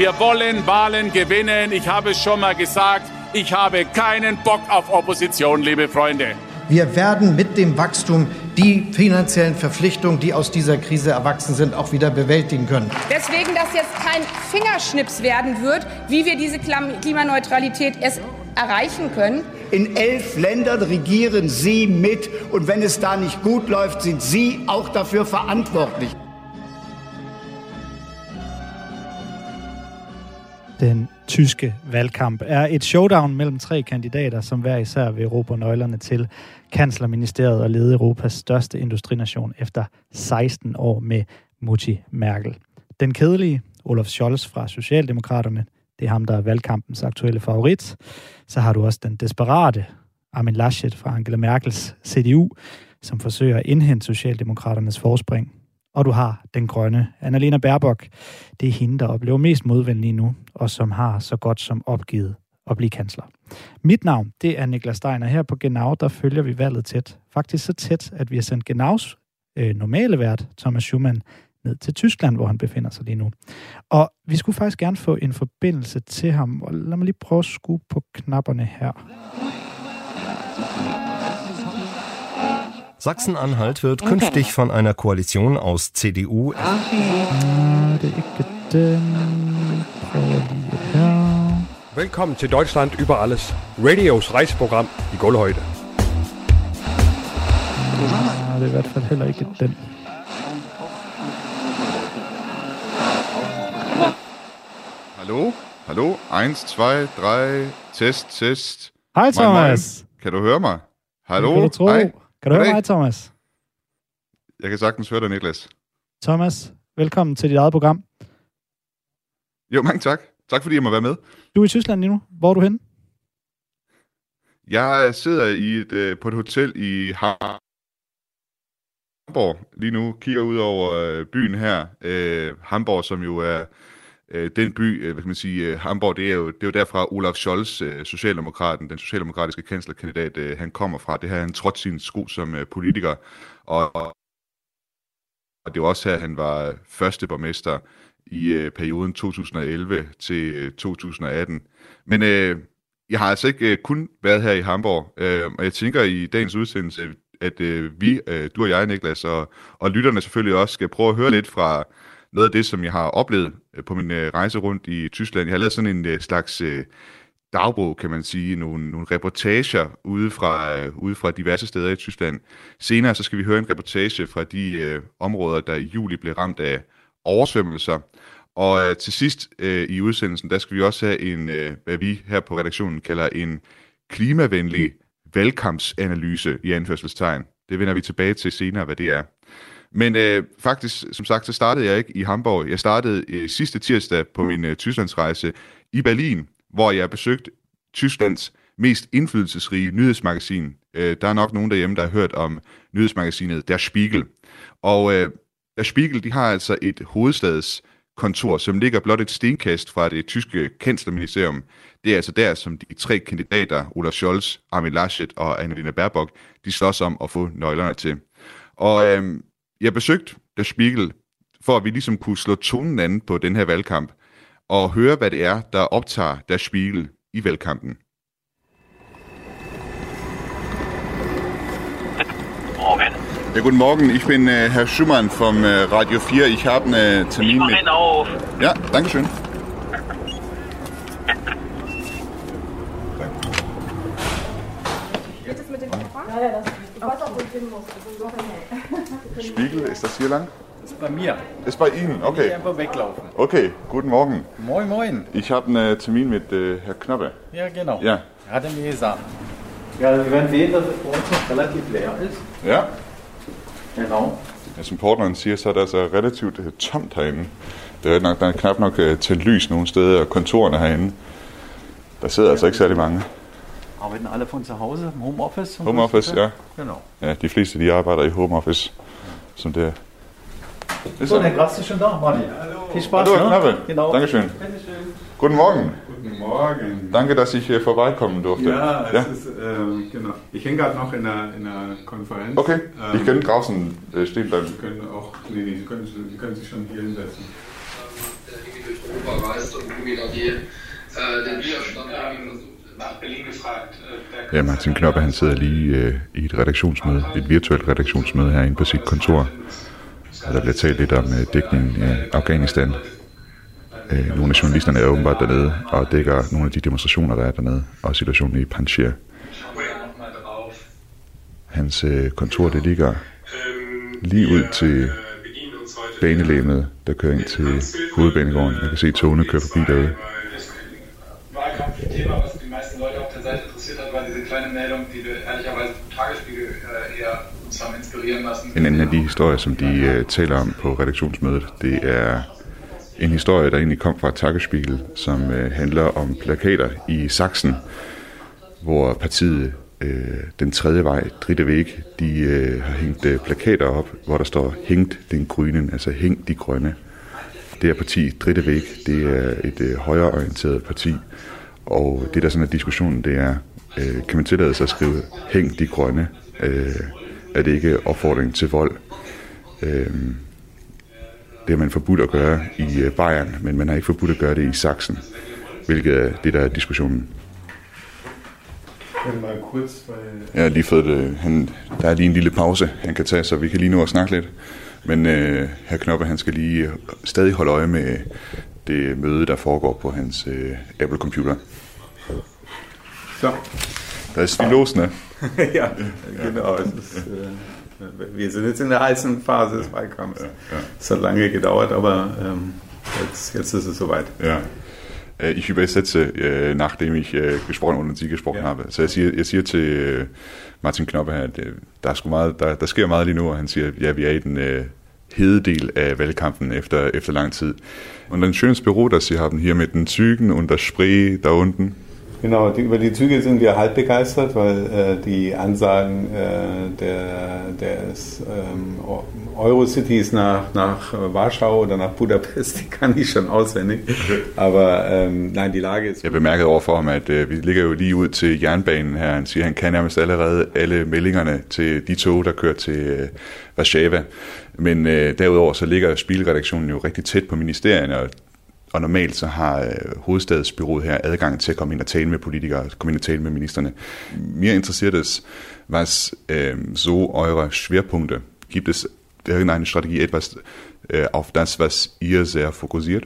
Wir wollen Wahlen gewinnen. Ich habe es schon mal gesagt, ich habe keinen Bock auf Opposition, liebe Freunde. Wir werden mit dem Wachstum die finanziellen Verpflichtungen, die aus dieser Krise erwachsen sind, auch wieder bewältigen können. Deswegen, dass jetzt kein Fingerschnips werden wird, wie wir diese Klimaneutralität erst erreichen können. In elf Ländern regieren Sie mit und wenn es da nicht gut läuft, sind Sie auch dafür verantwortlich. Den tyske valgkamp er et showdown mellem tre kandidater, som hver især vil råbe nøglerne til kanslerministeriet og lede Europas største industrination efter 16 år med Mutti Merkel. Den kedelige, Olaf Scholz fra Socialdemokraterne, det er ham, der er valgkampens aktuelle favorit. Så har du også den desperate Armin Laschet fra Angela Merkels CDU, som forsøger at indhente Socialdemokraternes forspring. Og du har den grønne Annalena Baerbock. Det er hende, der oplever mest modvind lige nu, og som har så godt som opgivet at blive kansler. Mit navn, det er Niklas Steiner. Her på Genau, der følger vi valget tæt. Faktisk så tæt, at vi har sendt Genaus øh, normale vært, Thomas Schumann, ned til Tyskland, hvor han befinder sig lige nu. Og vi skulle faktisk gerne få en forbindelse til ham. Og lad mig lige prøve at skue på knapperne her. Sachsen-Anhalt wird künftig von einer Koalition aus CDU, Ah, det er ikke den. Prøver lige her. Velkommen til Deutschland über alles. Radios rejseprogram i gulvhøjde. Ah, det er i hvert fald heller ikke den. Hallo? Hallo? Eins, zwei, drei, Test, Test. Hej Moin, Thomas. moin. Kan du høre mig? Hallo? Kan du, tro? Hej. Kan du høre Goddag. mig, Thomas? Jeg kan sagtens høre dig, Niklas. Thomas, velkommen til dit eget program. Jo, mange tak. Tak fordi jeg må være med. Du er i Tyskland lige nu. Hvor er du henne? Jeg sidder i et, øh, på et hotel i Hamburg lige nu, kigger ud over øh, byen her. Øh, Hamburg, som jo er øh, den by, øh, hvad kan man sige, øh, Hamburg, det er jo, det er jo derfra Olaf Scholz, øh, socialdemokraten, den socialdemokratiske kanslerkandidat, øh, han kommer fra. Det her han trådt sin sko som øh, politiker, og, og det var også her, han var første borgmester i øh, perioden 2011 til øh, 2018. Men øh, jeg har altså ikke øh, kun været her i Hamburg, øh, og jeg tænker i dagens udsendelse, at øh, vi, øh, du og jeg, Niklas, og, og lytterne selvfølgelig også, skal prøve at høre lidt fra noget af det, som jeg har oplevet øh, på min øh, rejse rundt i Tyskland. Jeg har lavet sådan en øh, slags dagbog, kan man sige, nogle, nogle reportager ude fra, øh, ude fra diverse steder i Tyskland. Senere så skal vi høre en reportage fra de øh, områder, der i juli blev ramt af oversvømmelser. Og øh, til sidst øh, i udsendelsen, der skal vi også have en, øh, hvad vi her på redaktionen kalder en klimavenlig valgkampsanalyse i anførselstegn. Det vender vi tilbage til senere, hvad det er. Men øh, faktisk, som sagt, så startede jeg ikke i Hamburg. Jeg startede øh, sidste tirsdag på min øh, Tysklandsrejse i Berlin, hvor jeg besøgte Tysklands mest indflydelsesrige nyhedsmagasin. Øh, der er nok nogen derhjemme, der har hørt om nyhedsmagasinet Der Spiegel. Og øh, Der Spiegel, de har altså et hovedstadskontor, som ligger blot et stenkast fra det tyske kanslerministerium. Det er altså der, som de tre kandidater, Olaf Scholz, Armin Laschet og Annalena Baerbock, de slås om at få nøglerne til. Og øh, jeg besøgte Der Spiegel, for at vi ligesom kunne slå tonen an på den her valgkamp, og høre, hvad det er, der optager Der Spiegel i valgkampen. Morgen. Ja, guten Morgen, ich bin äh, Herr Schumann vom äh, Radio 4. Ich habe einen Ich Termin mach mit... auf. Ja, danke schön. Spiegel, ist das hier lang? Das ist bei mir. Ist bei Ihnen, okay. Nicht einfach weglaufen. Okay, guten Morgen. Moin, moin. Ich habe einen Termin mit äh, Herr Knabbe. Ja, genau. Ja. Hat er mir gesagt. Ja, wir werden sehen, dass es bei uns noch relativ leer ist. Ja? Genau. Ja, som portneren siger, så er det altså relativt øh, tomt herinde. Der er, nok, der er knap nok øh, tændt lys nogle steder, og kontorerne herinde. Der sidder altså ikke særlig mange. Arbeiten alle von zu Hause im Homeoffice? Homeoffice, ja. Genau. Ja, de fleste de arbejder i homeoffice. Som det er. So, der Gast ist schon da, Martin. Viel Spaß, Hallo, ne? Knappe. Genau. Dankeschön. Bitteschön. Guten Morgen. Guten Morgen. Danke, dass ich hier vorbeikommen durfte. Ja, es ist, ähm, genau. Ich hänge gerade noch in einer, in einer Konferenz. Okay, Ähm, ich kann draußen äh, stehen bleiben. Sie können auch, nee, nee, Sie können, Sie können sich schon hier hinsetzen. Europa reist und wo wieder die, äh, den Widerstand Berlin gefragt. Ja, Martin Knoppe, han sidder lige øh, i et redaktionsmøde, et virtuelt redaktionsmøde herinde på sit kontor. Og der bliver talt lidt om øh, dækningen af Afghanistan. Øh, nogle af journalisterne er åbenbart dernede og dækker nogle af de demonstrationer, der er dernede, og situationen i Panjshir. Hans øh, kontor, det ligger lige ud til banelæmet, der kører ind til hovedbanegården. Man kan se togene køre forbi derude. Wahlkampfthema, was die meisten Leute auf der Seite interessiert hat, war diese kleine Meldung, die wir ehrlicherweise vom Tagesspiegel äh, eher uns haben inspirieren lassen. En anden af de historier, som de uh, taler om på redaktionsmødet, det er en historie, der egentlig kom fra Tagesspiegel, som uh, handler om plakater i Sachsen, hvor partiet uh, Den Tredje Vej, Dritte Væg, de uh, har hængt uh, plakater op, hvor der står Hængt den grønne, altså Hæng de grønne. Det her parti, Dritte Væg, det er et uh, højreorienteret parti, og det der sådan er diskussionen, det er, øh, kan man tillade sig at skrive, hæng de grønne, øh, er det ikke opfordring til vold. Øh, det har man forbudt at gøre i øh, Bayern, men man har ikke forbudt at gøre det i Sachsen, hvilket er det, der er diskussionen. Jeg har lige fået det. Han, der er lige en lille pause, han kan tage, så vi kan lige nu at snakke lidt. Men øh, herr Knoppe, han skal lige øh, stadig holde øje med det møde, der foregår på hans øh, Apple-computer. So. Da ist die los, ne? ja, genau. Ist, äh, wir sind jetzt in der heißen Phase des Wahlkampfs. Es hat lange gedauert, aber ähm, jetzt, jetzt ist es soweit. Ja. Äh, Ich übersetze, äh, nachdem ich äh, gesprochen und Sie gesprochen Ja. habe. Så jeg siger, jeg siger til Martin Knoppe her, at der, er sgu meget, der, der sker meget lige nu, og han siger, ja, vi er i den øh, hede del af valgkampen efter, efter lang tid. Und ein schönes Büro, das Sie haben hier mit den Zügen und das Spree da unten. Genau, die, über die Züge sind wir halb begeistert, weil äh, die Ansagen äh, der, des ähm, Eurocities nach, nach Warschau oder nach Budapest, die kann ich schon auswendig. Aber ähm, nein, die Lage ist Jeg bemærkede over for ham, at øh, vi ligger jo lige ud til jernbanen her. Han siger, at han kan nærmest allerede alle meldingerne til de tog, der kører til øh, Warszawa. Men øh, derudover så ligger spilredaktionen jo rigtig tæt på ministerierne, og, og normalt så har øh, hovedstadsbyrået her adgang til at komme ind og tale med politikere, komme ind og tale med ministerne. Mir interessiert es, was øh, so eure Schwerpunkte? Gibt es irgendeine Strategie, etwas äh, auf das, was ihr sehr fokussiert?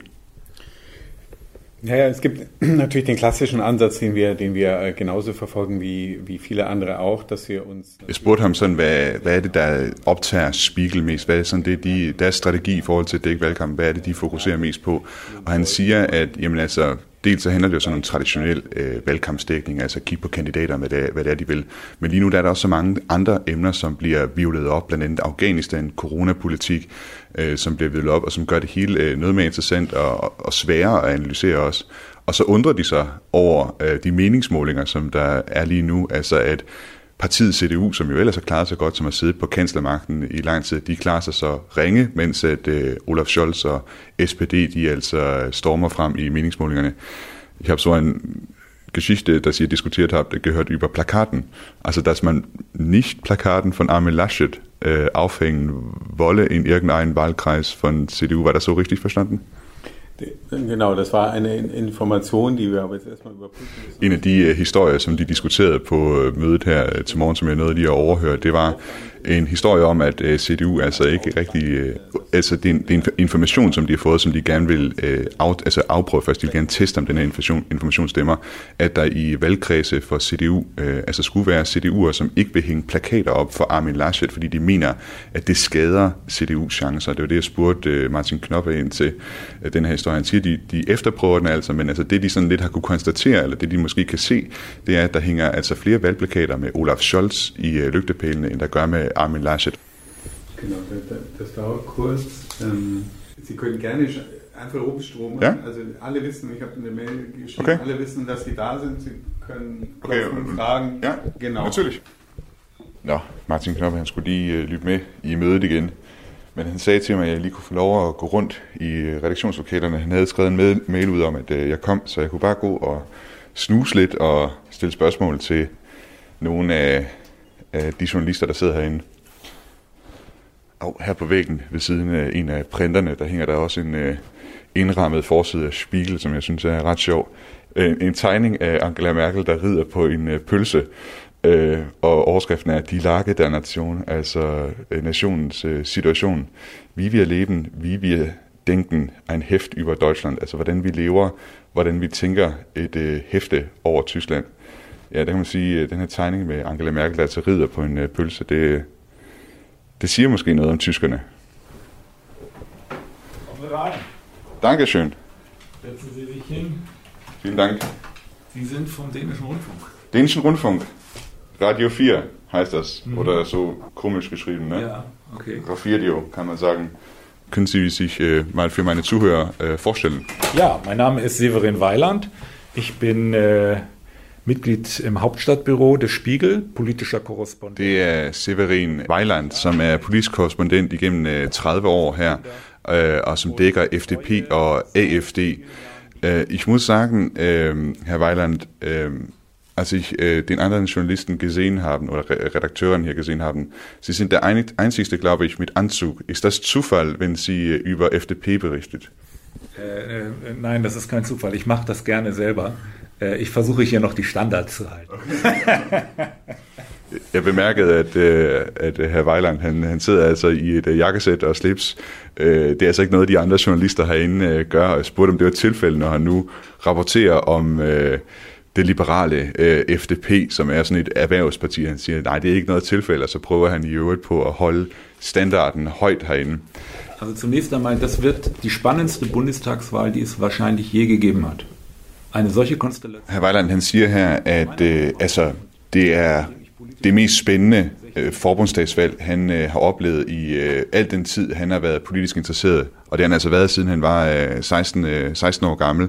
Naja, es gibt natürlich den klassischen Ansatz, den wir, den wir äh, genauso verfolgen wie, wie viele andere auch, dass wir uns... Jeg spurgte ham sådan, hvad, hvad er det, der optager Spiegel mest? Hvad er sådan det, de, deres strategi i forhold til at dække valgkampen? Hvad er det, de fokuserer mest på? Og han siger, at jamen, altså, dels så handler det jo sådan om traditionel øh, valgkampsdækning, altså kigge på kandidater, hvad det, er, hvad det er, de vil. Men lige nu der er der også så mange andre emner, som bliver vivlet op, blandt andet Afghanistan, coronapolitik, øh, som bliver vivlet op, og som gør det hele øh, noget mere interessant og, og sværere at analysere også. Og så undrer de sig over øh, de meningsmålinger, som der er lige nu, altså at partiet CDU, som jo ellers har klaret sig godt, som har siddet på kanslermagten i lang tid, de klarer sig så ringe, mens at øh, Olaf Scholz og SPD, de altså øh, stormer frem i meningsmålingerne. Ich habe so en Geschichte, dass ihr diskutiert habt, gehört über Plakaten. Also, dass man nicht Plakaten von Armin Laschet äh, aufhängen wolle in irgendeinem Wahlkreis von CDU. War das so richtig verstanden? Genau, das war eine Information, die wir aber jetzt erstmal überprüfen müssen. En af de uh, historier, som de diskuterede på uh, mødet her uh, til morgen, som jeg nåede lige at overhøre, det var en historie om, at øh, CDU altså ikke rigtig... Øh, altså det er, en, det er en information, som de har fået, som de gerne vil øh, af, altså afprøve først. De vil gerne teste, om den her information, information stemmer. At der i valgkredse for CDU, øh, altså skulle være CDU'er, som ikke vil hænge plakater op for Armin Laschet, fordi de mener, at det skader CDU's chancer. Det var det, jeg spurgte øh, Martin Knoppe ind til øh, den her historie. Han siger, at de, de efterprøver den altså, men altså det, de sådan lidt har kunne konstatere, eller det, de måske kan se, det er, at der hænger altså flere valgplakater med Olaf Scholz i øh, lygtepælene, end der gør med Armin Laschet. Genau, das, dauert kurz. Ähm, Sie können gerne einfach rumstromen. Ja? Also alle wissen, ich habe eine Mail geschrieben, Okay. alle wissen, dass Sie da sind. Sie können Okay, ähm, fragen. Ja, genau. Natürlich. Nå, Martin Knoppe, han skulle lige øh, lytte med i mødet igen. Men han sagde til mig, at jeg lige kunne få lov at gå rundt i redaktionslokalerne. Han havde skrevet en mail, mail ud om, at øh, jeg kom, så jeg kunne bare gå og snuse lidt og stille spørgsmål til nogle af, af de journalister, der sidder herinde. Og her på væggen ved siden af en af printerne, der hænger der også en øh, indrammet forside af Spiegel, som jeg synes er ret sjov. Øh, en tegning af Angela Merkel, der rider på en øh, pølse, øh, og overskriften er Die Lage der Nation, altså øh, nationens øh, situation. Wie wir leben, wie wir denken, ein Heft über Deutschland, altså hvordan vi lever, hvordan vi tænker et øh, hæfte over Tyskland. Ja, der kan man sige, at den her tegning med Angela Merkel, der altså rider på en øh, pølse, det, det siger måske noget om tyskerne. Dankeschön. Setzen Sie sich hin. Vielen Dank. Sie sind vom Dänischen Rundfunk. Dänischen Rundfunk. Radio 4 heißt das. Mhm. Oder so komisch geschrieben, ne? Ja, okay. Radio kann man sagen. Können Sie sich äh, mal für meine Zuhörer äh, vorstellen? Ja, mein Name ist Severin Weiland. Ich bin äh, Mitglied im Hauptstadtbüro des Spiegel, politischer korrespondent. Det er Severin Weiland, som er politisk korrespondent igennem øh, 30 år her, øh, og som dækker FDP og AFD. Äh, ich muss sagen, Herr Weiland, als ich äh, den anderen Journalisten gesehen habe oder Re Redakteuren hier gesehen haben, Sie sind der ein einzigste, glaube ich, mit Anzug. Ist das Zufall, wenn Sie äh, über FDP berichtet? Äh, äh, nein, das ist kein Zufall. Ich mache das gerne selber. Äh, ich versuche hier noch die Standards zu halten. Jeg bemærkede, at, øh, at herr Weiland, han, han sidder altså i et øh, jakkesæt og slips. Øh, det er altså ikke noget, de andre journalister herinde gør. Jeg spurgte, om det var et tilfælde, når han nu rapporterer om det liberale FDP, som er sådan et erhvervsparti. Han siger, nej, det er ikke noget tilfælde, og så prøver han i øvrigt på at holde standarden højt herinde. Also zunächst einmal, das wird die spannendste Bundestagswahl, die es wahrscheinlich je gegeben hat. Eine solche Konstellation. Herr Weiland, han siger her, at øh, altså, det er det mest spændende øh, forbundsdagsvalg, han øh, har oplevet i øh, al den tid, han har været politisk interesseret. Og det har han altså været, siden han var øh, 16, øh, 16 år gammel.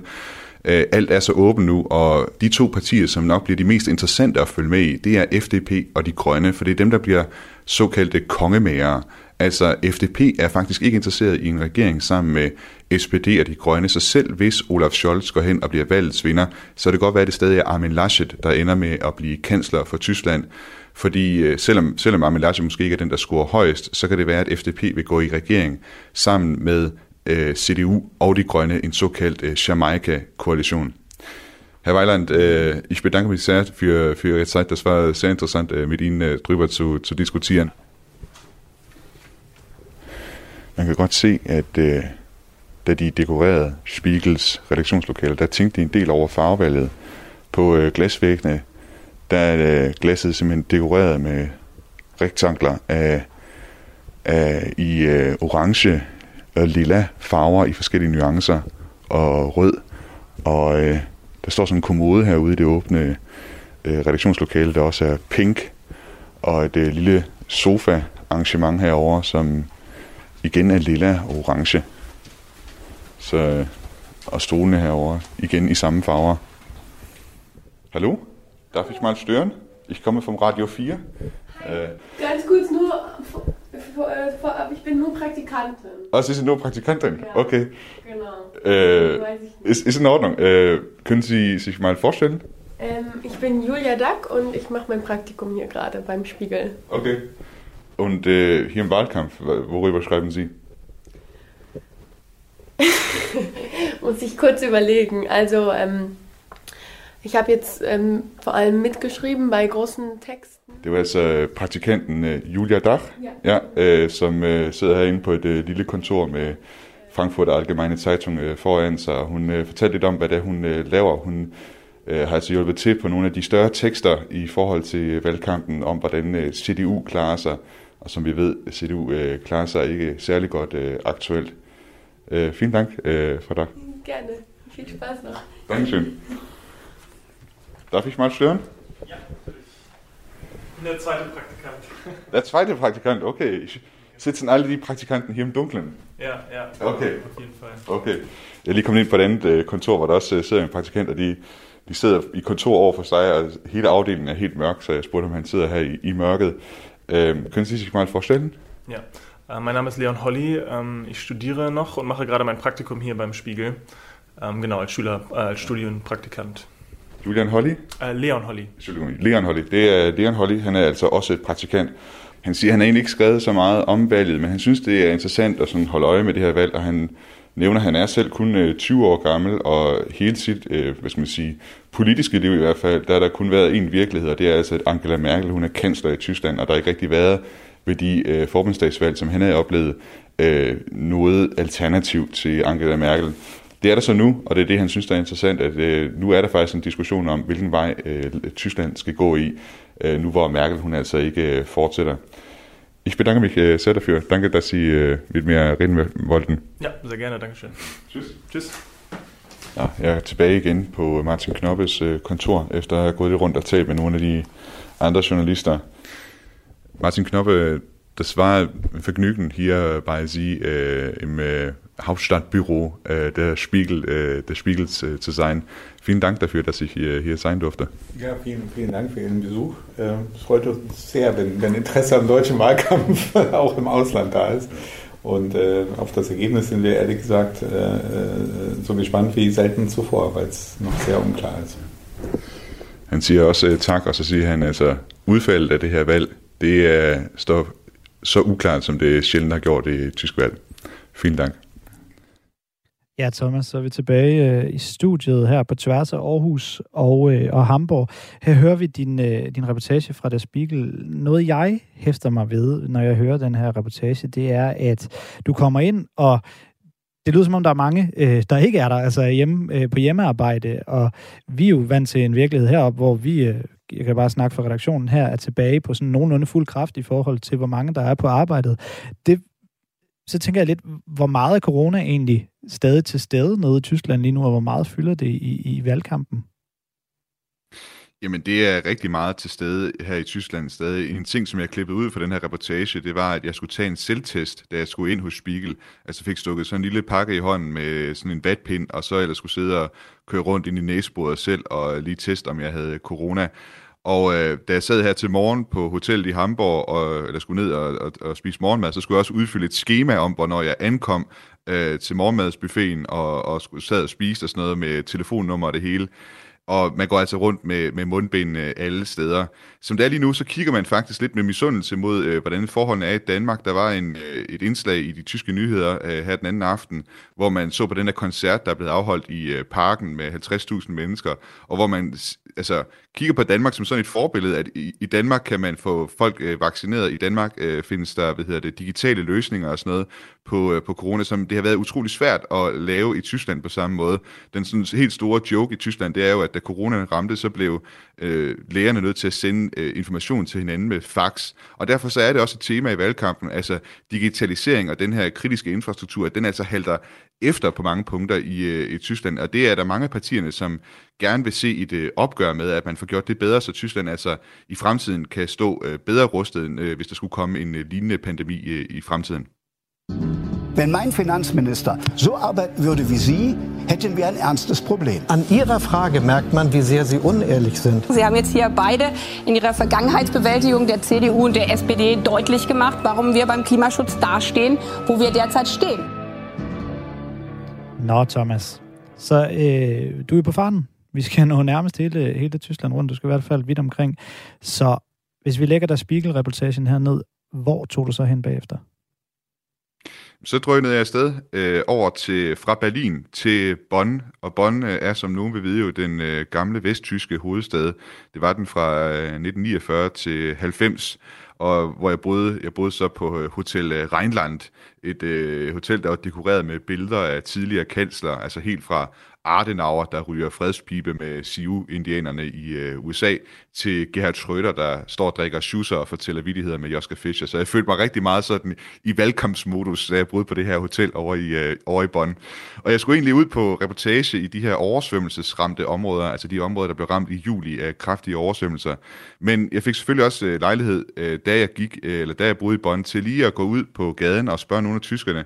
Øh, alt er så åbent nu, og de to partier, som nok bliver de mest interessante at følge med i, det er FDP og de grønne, for det er dem, der bliver såkaldte kongemager. Altså, FDP er faktisk ikke interesseret i en regering sammen med SPD og de grønne, så selv hvis Olaf Scholz går hen og bliver valgets vinder, så er det godt være, at det stadig er Armin Laschet, der ender med at blive kansler for Tyskland. Fordi øh, selvom, selvom Armin Laschet måske ikke er den, der scorer højst, så kan det være, at FDP vil gå i regering sammen med øh, CDU og de grønne, en såkaldt øh, Jamaika-Koalition. Herr Weiland, äh, ich bedanke mich sehr für, für Ihre Zeit. Das war sehr interessant, äh, mit Ihnen äh, drüber zu, zu diskutieren. Man kan godt se, at øh, da de dekorerede Spiegels redaktionslokale, der tænkte de en del over farvevalget. På øh, glasvæggene, der er øh, glasset simpelthen dekoreret med rektangler af, af i øh, orange, og lilla farver i forskellige nuancer og rød. Og øh, der står sådan en kommode herude i det åbne øh, redaktionslokale, der også er pink. Og et øh, lille sofa-arrangement herover, som igen er lilla og orange. Så, øh, og stolene herover igen i samme farver. Hallo? Darf ich mal stören? Ich komme vom Radio 4. Äh, Ganz kurz nur vorab, ich bin nur Praktikantin. Ah, Sie sind nur Praktikantin? Ja. Okay. Genau. Äh, Weiß ich nicht. ist, ist in Ordnung. Äh, können Sie sich mal vorstellen? Ähm, ich bin Julia Dack und ich mache mein Praktikum hier gerade beim Spiegel. Okay. Und äh, hier im Wahlkampf, worüber schreiben Sie? Muss ich kurz überlegen. Also, ähm, ich habe jetzt ähm, vor allem mitgeschrieben bei großen Texten. Det var altså praktikanten øh, Julia Dach, Ja. ja, øh, som øh, sidder herinde på et øh, lille kontor med Frankfurt Allgemeine Zeitung øh, foran sig. Hun øh, fortalte lidt om, hvad det er, hun laver. Hun har altså hjulpet til på nogle af de større tekster i forhold til valgkampen om, hvordan CDU klarer sig. Og som vi ved, CDU øh, klarer sig ikke særlig godt øh, aktuelt. Øh, fint dank øh, for dig. Gerne. Viel Spaß noch. Dankeschön. Darf ich mal stören? Ich bin der zweite Praktikant. Der zweite Praktikant, okay. Ich, sitzen alle de Praktikanten hier im Dunklen? Ja, ja. Okay. Auf jeden Fall. Okay. Jeg er lige kommet ind på et andet øh, kontor, hvor der også øh, sidder en praktikant, og de, de sidder i kontor over for sig, og hele afdelingen er helt mørk, så jeg spurgte, om han sidder her i, i mørket. Ähm, können Sie sich mal vorstellen? Ja. Äh, mein Name ist Leon Holly. Ähm, ich studiere noch und mache gerade mein Praktikum hier beim Spiegel. Ähm, genau, als Schüler, äh, als Studienpraktikant. Julian Holly? Äh, Leon Holly. Entschuldigung, Leon Holly. Det er Leon Holly, han er altså også praktikant. han siger, at han egentlig ikke skrevet så meget om valget, men han synes, det er interessant at sådan holde øje med det her valg, og han nævner, at han er selv kun øh, 20 år gammel, og hele sit, øh, hvad skal man sige, politiske liv i hvert fald, der har der kun været en virkelighed, og det er altså, at Angela Merkel, hun er kansler i Tyskland, og der har ikke rigtig været ved de øh, forbundsdagsvalg, som han havde oplevet, øh, noget alternativ til Angela Merkel. Det er der så nu, og det er det, han synes, der er interessant, at øh, nu er der faktisk en diskussion om, hvilken vej øh, Tyskland skal gå i, øh, nu hvor Merkel hun altså ikke øh, fortsætter. Ich bedanke mich äh, sehr dafür. Danke, dass Sie äh, mit mir reden wollten. Ja, sehr gerne. Dankeschön. Tschüss. Tschüss. Ja, jeg er tilbage igen på Martin Knoppes øh, kontor, efter at have gået lidt rundt og talt med nogle af de andre journalister. Martin Knoppe, das war Vergnügen, hier bei Sie äh, im äh, Hauptstadtbüro äh, der, Spiegel, äh, des Spiegels äh, zu sein. Vielen Dank dafür, dass ich hier, hier sein durfte. Ja, vielen, vielen Dank für Ihren Besuch. Ähm, es freut uns sehr, wenn, wenn Interesse am deutschen Wahlkampf auch im Ausland da ist. Und äh, auf das Ergebnis sind wir ehrlich gesagt äh, äh so gespannt wie selten zuvor, weil es noch sehr unklar ist. Han siger også uh, tak, og så siger han, altså udfaldet af det her valg, det står så uklart, som det sjældent har gjort i tysk valg. Vielen Dank. Ja, Thomas, så er vi tilbage øh, i studiet her på tværs af Aarhus og, øh, og Hamburg. Her hører vi din, øh, din reportage fra Der Spiegel. Noget, jeg hæfter mig ved, når jeg hører den her reportage, det er, at du kommer ind, og det lyder som om, der er mange, øh, der ikke er der, altså hjemme, øh, på hjemmearbejde, og vi er jo vant til en virkelighed heroppe, hvor vi, øh, jeg kan bare snakke for redaktionen her, er tilbage på sådan nogenlunde fuld kraft i forhold til, hvor mange der er på arbejdet. Det så tænker jeg lidt, hvor meget er corona egentlig stadig til stede nede i Tyskland lige nu, og hvor meget fylder det i, i valgkampen? Jamen, det er rigtig meget til stede her i Tyskland stadig. En ting, som jeg klippede ud fra den her reportage, det var, at jeg skulle tage en selvtest, da jeg skulle ind hos Spiegel. Altså fik stukket sådan en lille pakke i hånden med sådan en vatpind, og så ellers skulle sidde og køre rundt ind i næsbordet selv og lige teste, om jeg havde corona. Og øh, da jeg sad her til morgen på hotellet i Hamburg, og, eller skulle ned og, og, og spise morgenmad, så skulle jeg også udfylde et schema om, hvornår jeg ankom øh, til morgenmadsbuffeten og, og sad og spiste og sådan noget med telefonnummer og det hele og man går altså rundt med, med mundbind øh, alle steder. Som det er lige nu, så kigger man faktisk lidt med misundelse mod, øh, hvordan forholdene er i Danmark. Der var en, øh, et indslag i de tyske nyheder øh, her den anden aften, hvor man så på den her koncert, der er blevet afholdt i øh, parken med 50.000 mennesker, og hvor man altså, kigger på Danmark som sådan et forbillede, at i, i Danmark kan man få folk øh, vaccineret. I Danmark øh, findes der hvad hedder det, digitale løsninger og sådan noget på, øh, på corona, som det har været utrolig svært at lave i Tyskland på samme måde. Den sådan helt store joke i Tyskland, det er jo, at da corona ramte, så blev øh, lægerne nødt til at sende øh, information til hinanden med fax. Og derfor så er det også et tema i valgkampen, altså digitalisering og den her kritiske infrastruktur, den altså halter efter på mange punkter i, øh, i Tyskland. Og det er der mange af partierne, som gerne vil se et øh, opgør med, at man får gjort det bedre, så Tyskland altså i fremtiden kan stå øh, bedre rustet, øh, hvis der skulle komme en øh, lignende pandemi øh, i fremtiden. Wenn mein Finanzminister so arbeiten würde wie Sie, hätten wir ein ernstes Problem. An Ihrer Frage merkt man, wie sehr Sie unehrlich sind. Sie haben jetzt hier beide in Ihrer Vergangenheitsbewältigung der CDU und der SPD deutlich gemacht, warum wir beim Klimaschutz dastehen, wo wir derzeit stehen. Nå, Thomas. Så øh, du er på farten. Vi skal nå nærmest hele, hele Tyskland rundt. Du skal i hvert fald vidt omkring. Så hvis vi lægger der Spiegel-reportagen her ned, hvor tog du så hen bagefter? Så drønede jeg afsted øh, over til, fra Berlin til Bonn, og Bonn øh, er, som nogen vil vide, jo den øh, gamle vesttyske hovedstad. Det var den fra øh, 1949 til 90, og hvor jeg boede, jeg boede så på øh, Hotel øh, Rheinland, et øh, hotel, der var dekoreret med billeder af tidligere kansler, altså helt fra Adenauer, der ryger fredspibe med Sioux-indianerne i øh, USA, til Gerhard Schröder, der står og drikker schusser og fortæller vidigheder med Joska Fischer. Så jeg følte mig rigtig meget sådan i valgkampsmodus, da jeg boede på det her hotel over i, øh, over i Bonn. Og jeg skulle egentlig ud på reportage i de her oversvømmelsesramte områder, altså de områder, der blev ramt i juli af kraftige oversvømmelser. Men jeg fik selvfølgelig også øh, lejlighed, øh, da jeg gik, øh, eller da jeg boede i Bonn, til lige at gå ud på gaden og spørge nogle af tyskerne,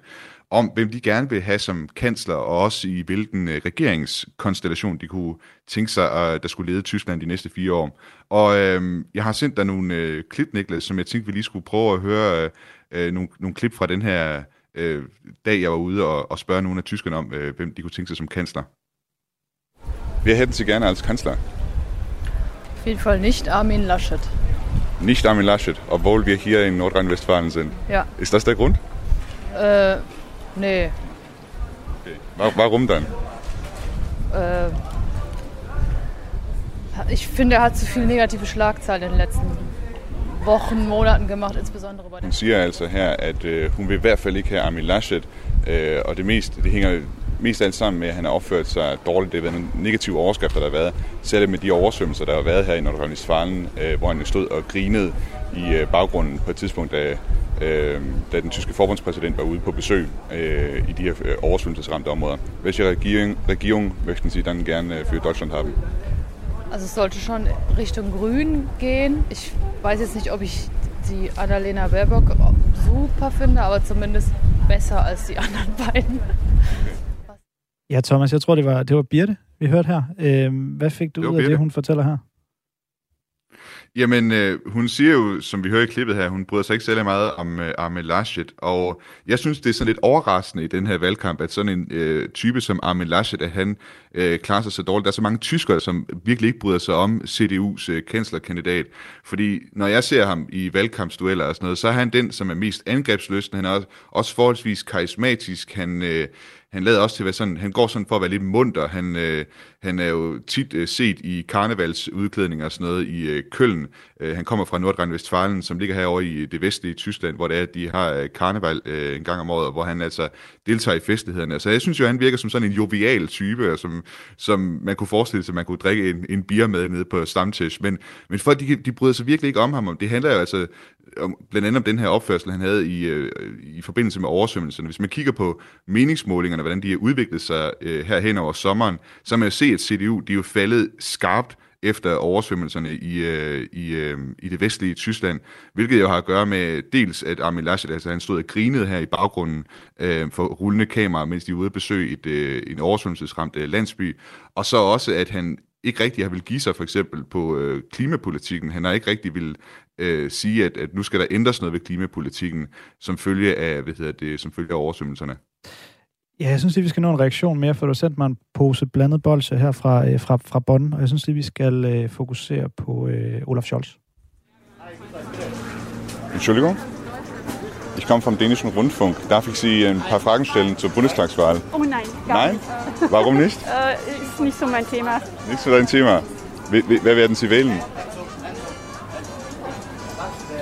om, hvem de gerne vil have som kansler, og også i hvilken øh, regeringskonstellation de kunne tænke sig, at der skulle lede Tyskland de næste fire år. Og øh, jeg har sendt dig nogle øh, klip, Niklas, som jeg tænkte, vi lige skulle prøve at høre øh, øh, nogle, nogle klip fra den her øh, dag, jeg var ude og, og spørge nogle af tyskerne om, øh, hvem de kunne tænke sig som kansler. Wer hätten Sie gerne als Kanzler? Auf jeden Fall nicht Armin Laschet. nicht Armin Laschet, obwohl wir hier in Nordrhein-Westfalen sind. Ja. Ist das der Grund? Äh, nee. Warum dann? Äh, ich finde, er hat zu viele negative Schlagzeilen in den letzten Wochen, Monaten gemacht, insbesondere bei den... Hun siger altså her, at øh, hun vil i hvert fald ikke have Armin Laschet, øh, og det mest, det hænger mest alt sammen med, at han har opført sig dårligt. Det har været nogle negative overskrifter, der har været. Særligt med de oversvømmelser, der har været her i Nordrhein-Westfalen, øh, hvor han stod og grinede i øh, baggrunden på et tidspunkt, da, øh, da den tyske forbundspræsident var ude på besøg øh, i de her øh, oversvømmelsesramte områder. Welche Regierung, Regierung möchten Sie dann gerne für Deutschland haben? Also es sollte schon Richtung Grün gehen. Ich weiß jetzt nicht, ob ich die Annalena Baerbock super finde, aber zumindest besser als die anderen beiden. Ja, Thomas, jeg tror, det var, det var Birte, vi hørte her. Øh, hvad fik du ud af Birte. det, hun fortæller her? Jamen, øh, hun siger jo, som vi hører i klippet her, hun bryder sig ikke særlig meget om øh, Armin Laschet, og jeg synes, det er sådan lidt overraskende i den her valgkamp, at sådan en øh, type som Armin Laschet, at han øh, klarer sig så dårligt. Der er så mange tyskere, som virkelig ikke bryder sig om CDU's øh, kanslerkandidat, fordi når jeg ser ham i valgkampsdueller og sådan noget, så er han den, som er mest angrebsløsten. Han er også, også forholdsvis karismatisk. Han, øh, han lader også til at være sådan, han går sådan for at være lidt munter. Han, øh, han er jo tit øh, set i karnevalsudklædninger og sådan noget i øh, Køln. Øh, han kommer fra Nordrhein-Westfalen, som ligger herovre i det vestlige Tyskland, hvor det er, at de har øh, karneval øh, en gang om året, hvor han altså deltager i festlighederne. Så jeg synes jo, han virker som sådan en jovial type, som, som man kunne forestille sig, at man kunne drikke en, en bier med nede på stamtisch. Men, men folk, de, de bryder sig virkelig ikke om ham. Det handler jo altså om, blandt andet om den her opførsel, han havde i, øh, i forbindelse med oversvømmelserne. Hvis man kigger på meningsmålingerne, hvordan de har udviklet sig øh, her hen over sommeren, så kan man jo se, at CDU de er jo faldet skarpt efter oversvømmelserne i, øh, i, øh, i det vestlige Tyskland, hvilket jo har at gøre med dels, at Armin Laschet, altså han stod og grinede her i baggrunden øh, for rullende kamera, mens de var ude at besøge et, øh, en oversvømmelsesramt øh, landsby, og så også, at han ikke rigtig har vil give sig for eksempel på øh, klimapolitikken. Han har ikke rigtig vil øh, sige, at, at nu skal der ændres noget ved klimapolitikken, som følge af, hvad hedder det, som følge af oversvømmelserne. Ja, jeg synes lige, vi skal nå en reaktion mere, for du har sendt mig en pose blandet bolsje her fra, øh, fra, fra Bonn, og jeg synes lige, vi skal øh, fokusere på øh, Olaf Scholz. Entschuldigung? Ich komme vom dänischen Rundfunk. Darf ich Sie ein paar Fragen stellen zur Bundestagswahl? Oh nein, gar Nein? nicht. Warum nicht? äh, ist nicht so mein Thema. Nicht so dein Thema. Wer, wer werden Sie wählen?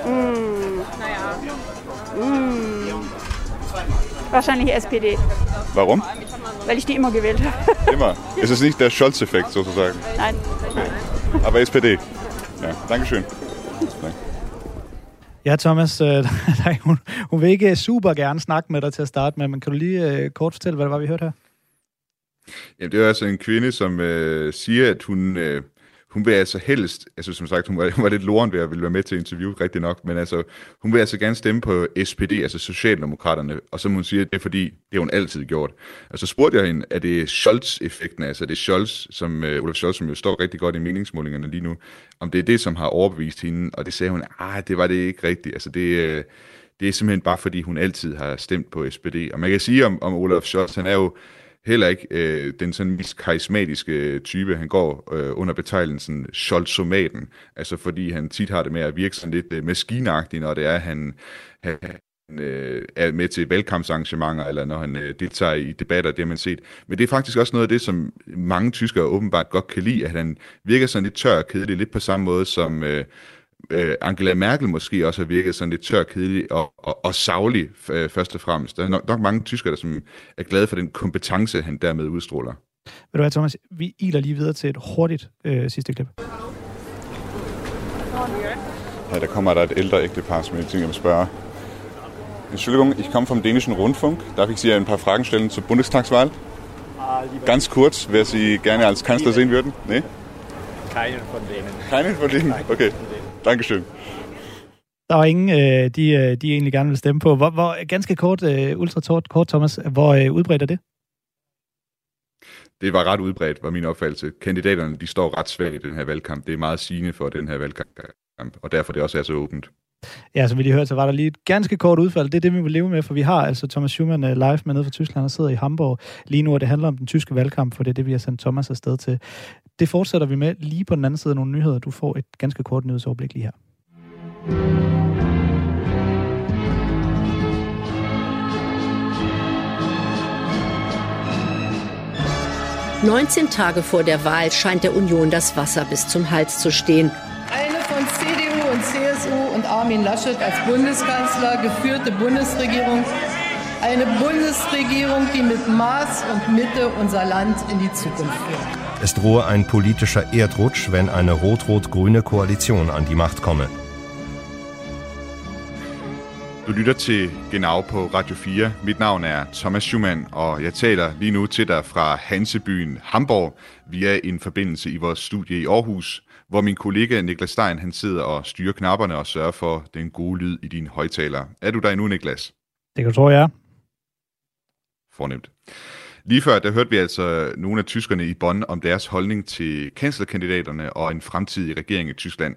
Hm, naja. Hm. Wahrscheinlich SPD, Warum? weil ich die immer gewählt habe. Immer. Es ist nicht der Scholz-Effekt sozusagen. Nein. Aber SPD. Ja, Dankeschön. Danke. Ja, Thomas, øh, nej, hun, hun vil ikke super gerne snakke med dig til at starte med, men kan du lige øh, kort fortælle, hvad det var, vi hørte her? Jamen, det er altså en kvinde, som øh, siger, at hun, øh, hun vil altså helst, altså som sagt, hun var, hun var lidt loren ved at ville være med til interview, rigtig nok, men altså, hun vil altså gerne stemme på SPD, altså Socialdemokraterne, og som hun siger, det er fordi, det har hun altid gjort. Og så spurgte jeg hende, er det Scholz-effekten, altså det Scholz, som, øh, Olaf Scholz, som jo står rigtig godt i meningsmålingerne lige nu, om det er det, som har overbevist hende, og det sagde hun, ah, det var det ikke rigtigt, altså det, øh, det er simpelthen bare fordi, hun altid har stemt på SPD. Og man kan sige om, om Olaf Scholz, han er jo heller ikke øh, den sådan mest karismatiske øh, type. Han går øh, under betegnelsen Scholzomaten, altså fordi han tit har det med at virke sådan lidt øh, maskinagtig, når det er, han, han øh, er med til valgkampsarrangementer, eller når han øh, deltager i debatter, det har man set. Men det er faktisk også noget af det, som mange tyskere åbenbart godt kan lide, at han virker sådan lidt tør og kedelig, lidt på samme måde som... Øh, øh, Angela Merkel måske også har virket sådan lidt tør, kedelig og, og, og savlig øh, først og fremmest. Der er nok, nok mange tyskere, der som er glade for den kompetence, han dermed udstråler. Ved du hvad, Thomas, vi iler lige videre til et hurtigt øh, sidste klip. Ja, der kommer der et ældre ægtepar, som jeg tænker, jeg vil spørge. Entschuldigung, ich komme vom dänischen Rundfunk. Darf ich Sie ein paar Fragen stellen zur Bundestagswahl? Ganz kurz, wer Sie gerne als Kanzler sehen würden? Nee? Keinen von denen. Keinen von denen? Okay, Dankeschön. Der var ingen, øh, de, øh, de egentlig gerne vil stemme på. Hvor, hvor ganske kort, øh, ultra kort, Thomas, hvor øh, udbredt er det? Det var ret udbredt, var min opfattelse. Kandidaterne, de står ret svagt i den her valgkamp. Det er meget sigende for den her valgkamp, og derfor det også er så åbent. Ja, som vi lige hørte, så var der lige et ganske kort udfald. Det er det, vi vil leve med, for vi har altså Thomas Schumann live med nede fra Tyskland og sidder i Hamburg lige nu, og det handler om den tyske valgkamp, for det er det, vi har sendt Thomas afsted til. Det fortsætter vi med lige på den anden side af nogle nyheder. Du får et ganske kort nyhedsoverblik lige her. 19 Tage vor der Wahl scheint der Union das Wasser bis zum Hals zu stehen. Eine von CDU und CSU und Armin Laschet als Bundeskanzler geführte Bundesregierung. Eine Bundesregierung, die mit Maß und Mitte unser Land in die Zukunft führt. Es drohe ein politischer Erdrutsch, wenn eine rot-rot-grüne Koalition an die Macht komme. Du lytter til Genau på Radio 4. Mit navn er Thomas Schumann, og jeg taler lige nu til dig fra Hansebyen Hamburg via en forbindelse i vores studie i Aarhus, hvor min kollega Niklas Stein han sidder og styrer knapperne og sørger for den gode lyd i dine højtalere. Er du der endnu, Niklas? Det kan du tro, jeg er. Fornemt. Lige før, der hørte vi altså nogle af tyskerne i Bonn om deres holdning til kanslerkandidaterne og en fremtidig regering i Tyskland.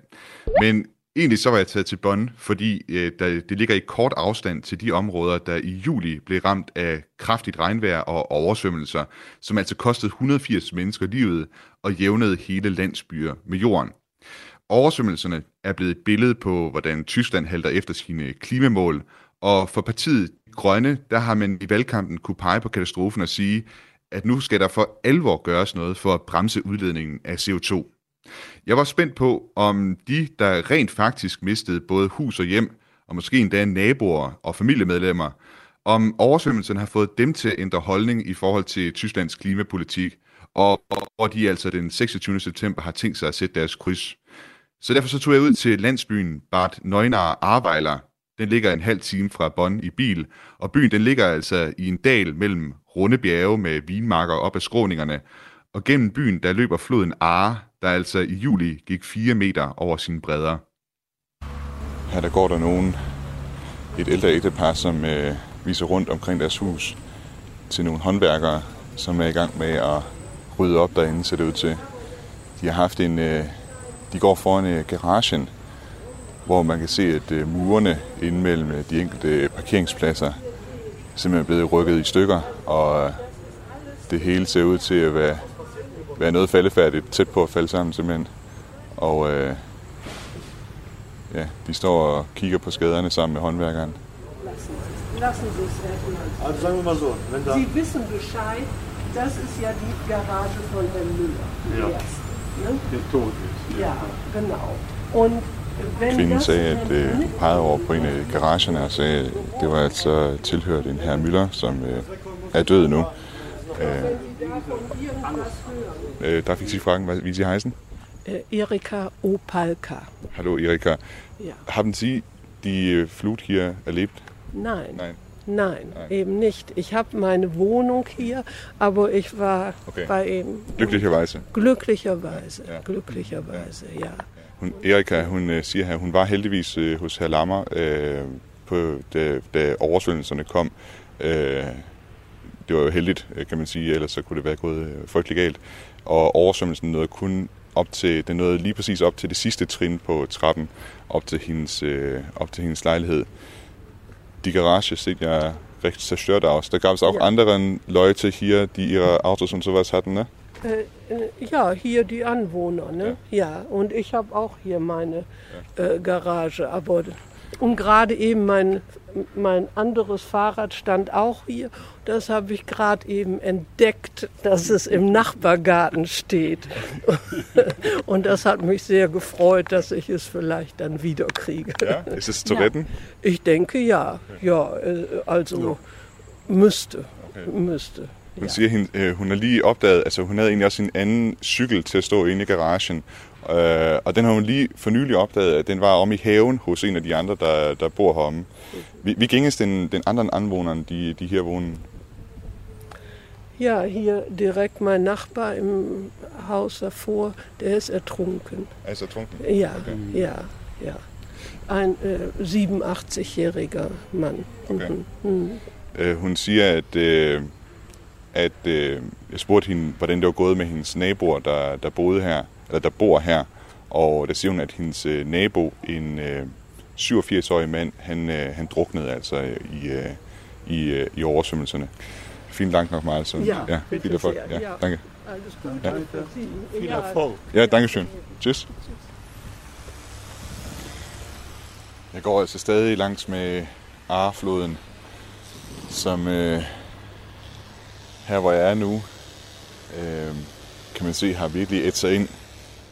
Men egentlig så var jeg taget til Bonn, fordi øh, der, det ligger i kort afstand til de områder, der i juli blev ramt af kraftigt regnvejr og oversvømmelser, som altså kostede 180 mennesker livet og jævnede hele landsbyer med jorden. Oversvømmelserne er blevet et billede på, hvordan Tyskland halter efter sine klimamål, og for partiet Grønne, der har man i valgkampen kunne pege på katastrofen og sige, at nu skal der for alvor gøres noget for at bremse udledningen af CO2. Jeg var spændt på, om de, der rent faktisk mistede både hus og hjem, og måske endda naboer og familiemedlemmer, om oversvømmelsen har fået dem til at ændre holdning i forhold til Tysklands klimapolitik, og hvor de altså den 26. september har tænkt sig at sætte deres kryds. Så derfor så tog jeg ud til landsbyen Bad Neunar Arbejler. Den ligger en halv time fra Bonn i bil, og byen den ligger altså i en dal mellem runde bjerge med vinmarker op ad skråningerne, og gennem byen der løber floden Aare, der altså i juli gik 4 meter over sine bredder. Her der går der nogen, et ældre ægtepar, som øh, viser rundt omkring deres hus til nogle håndværkere, som er i gang med at rydde op derinde, ser det ud til. De har haft en, øh, de går foran øh, garagen, hvor man kan se, at øh, murene inde mellem øh, de enkelte parkeringspladser simpelthen er blevet rykket i stykker, og øh, det hele ser ud til at være, være noget faldefærdigt, tæt på at falde sammen simpelthen. Og øh, ja, de står og kigger på skaderne sammen med håndværkeren. Lassen Sie es, Finanz. Also sagen wir mal so, wenn da... Sie wissen Bescheid, das ist ja die Garage von Herrn Müller. Ja. Erst, ne? Der tot ist. Ja, genau. Und Kvinden sagde, at øh, pegede over på en af garagerne og sagde, at det var altså tilhørt en herr Müller, som øh, er død nu. Øh, øh, darf ich Sie fragen, wie Sie heißen? Äh, Erika Opalka. Hallo Erika. Ja. Haben Sie die äh, Flut hier erlebt? Nein. Nein. Nein, eben nicht. Ich habe meine Wohnung hier, aber ich war Okay. bei ihm. Glücklicherweise. Glücklicherweise, glücklicherweise, ja. Hun, Erika, hun øh, siger her, hun var heldigvis øh, hos herr Lammer, øh, på, da, da oversvømmelserne kom. Øh, det var jo heldigt, øh, kan man sige, ellers så kunne det være gået øh, frygtelig galt. Og oversvømmelsen nåede kun op til, den nåede lige præcis op til det sidste trin på trappen, op til hendes, øh, op til hendes lejlighed. Die Garage sieht ja recht zerstört aus. Da gab es auch Ja. andere Leute hier, die ihre Autos und sowas hatten, ne? Äh, äh, ja, hier die Anwohner, ne? Ja, und ich habe auch hier meine äh, Garage. Aber und gerade eben mein, mein anderes Fahrrad stand auch hier. Das habe ich gerade eben entdeckt, dass es im Nachbargarten steht. und das hat mich sehr gefreut, dass ich es vielleicht dann wieder kriege. Ja, ist es zu Ja. retten? Ich denke ja. Ja, äh, also müsste. Müsste. Hun siger, hun, øh, hun har lige opdaget, altså hun havde egentlig også en anden cykel til at stå inde i garagen, øh, og den har hun lige for nylig opdaget, at den var om i haven hos en af de andre, der, der bor heromme. Wie, wie ging es den, den anderen Anwohnern, die, die hier wohnen? Ja, hier direkt mein Nachbar im Haus davor, der ist ertrunken. Er ist ertrunken? Ja, Okay. ja, ja. Ein äh, 87-jähriger Mann. Okay. Mhm. Mhm. Øh, hun siger, at, øh, at øh, jeg spurgte hende, hvordan det var gået med hendes naboer, der, der boede her, eller der bor her, og der siger hun, at hendes øh, nabo, en øh, 87-årig mand, han, øh, han druknede altså øh, i, øh, i, øh, i oversvømmelserne. Vielen Dank nochmal. Also, Ja, ja, bitte viel Erfolg. sehr, Ja, ja. danke. Ja. Viel Ja. Erfolg. Ja, danke schön. Tschüss. Jeg går altså stadig langs med Arfloden, som øh, her hvor jeg er nu, øh, kan man se har virkelig et sig ind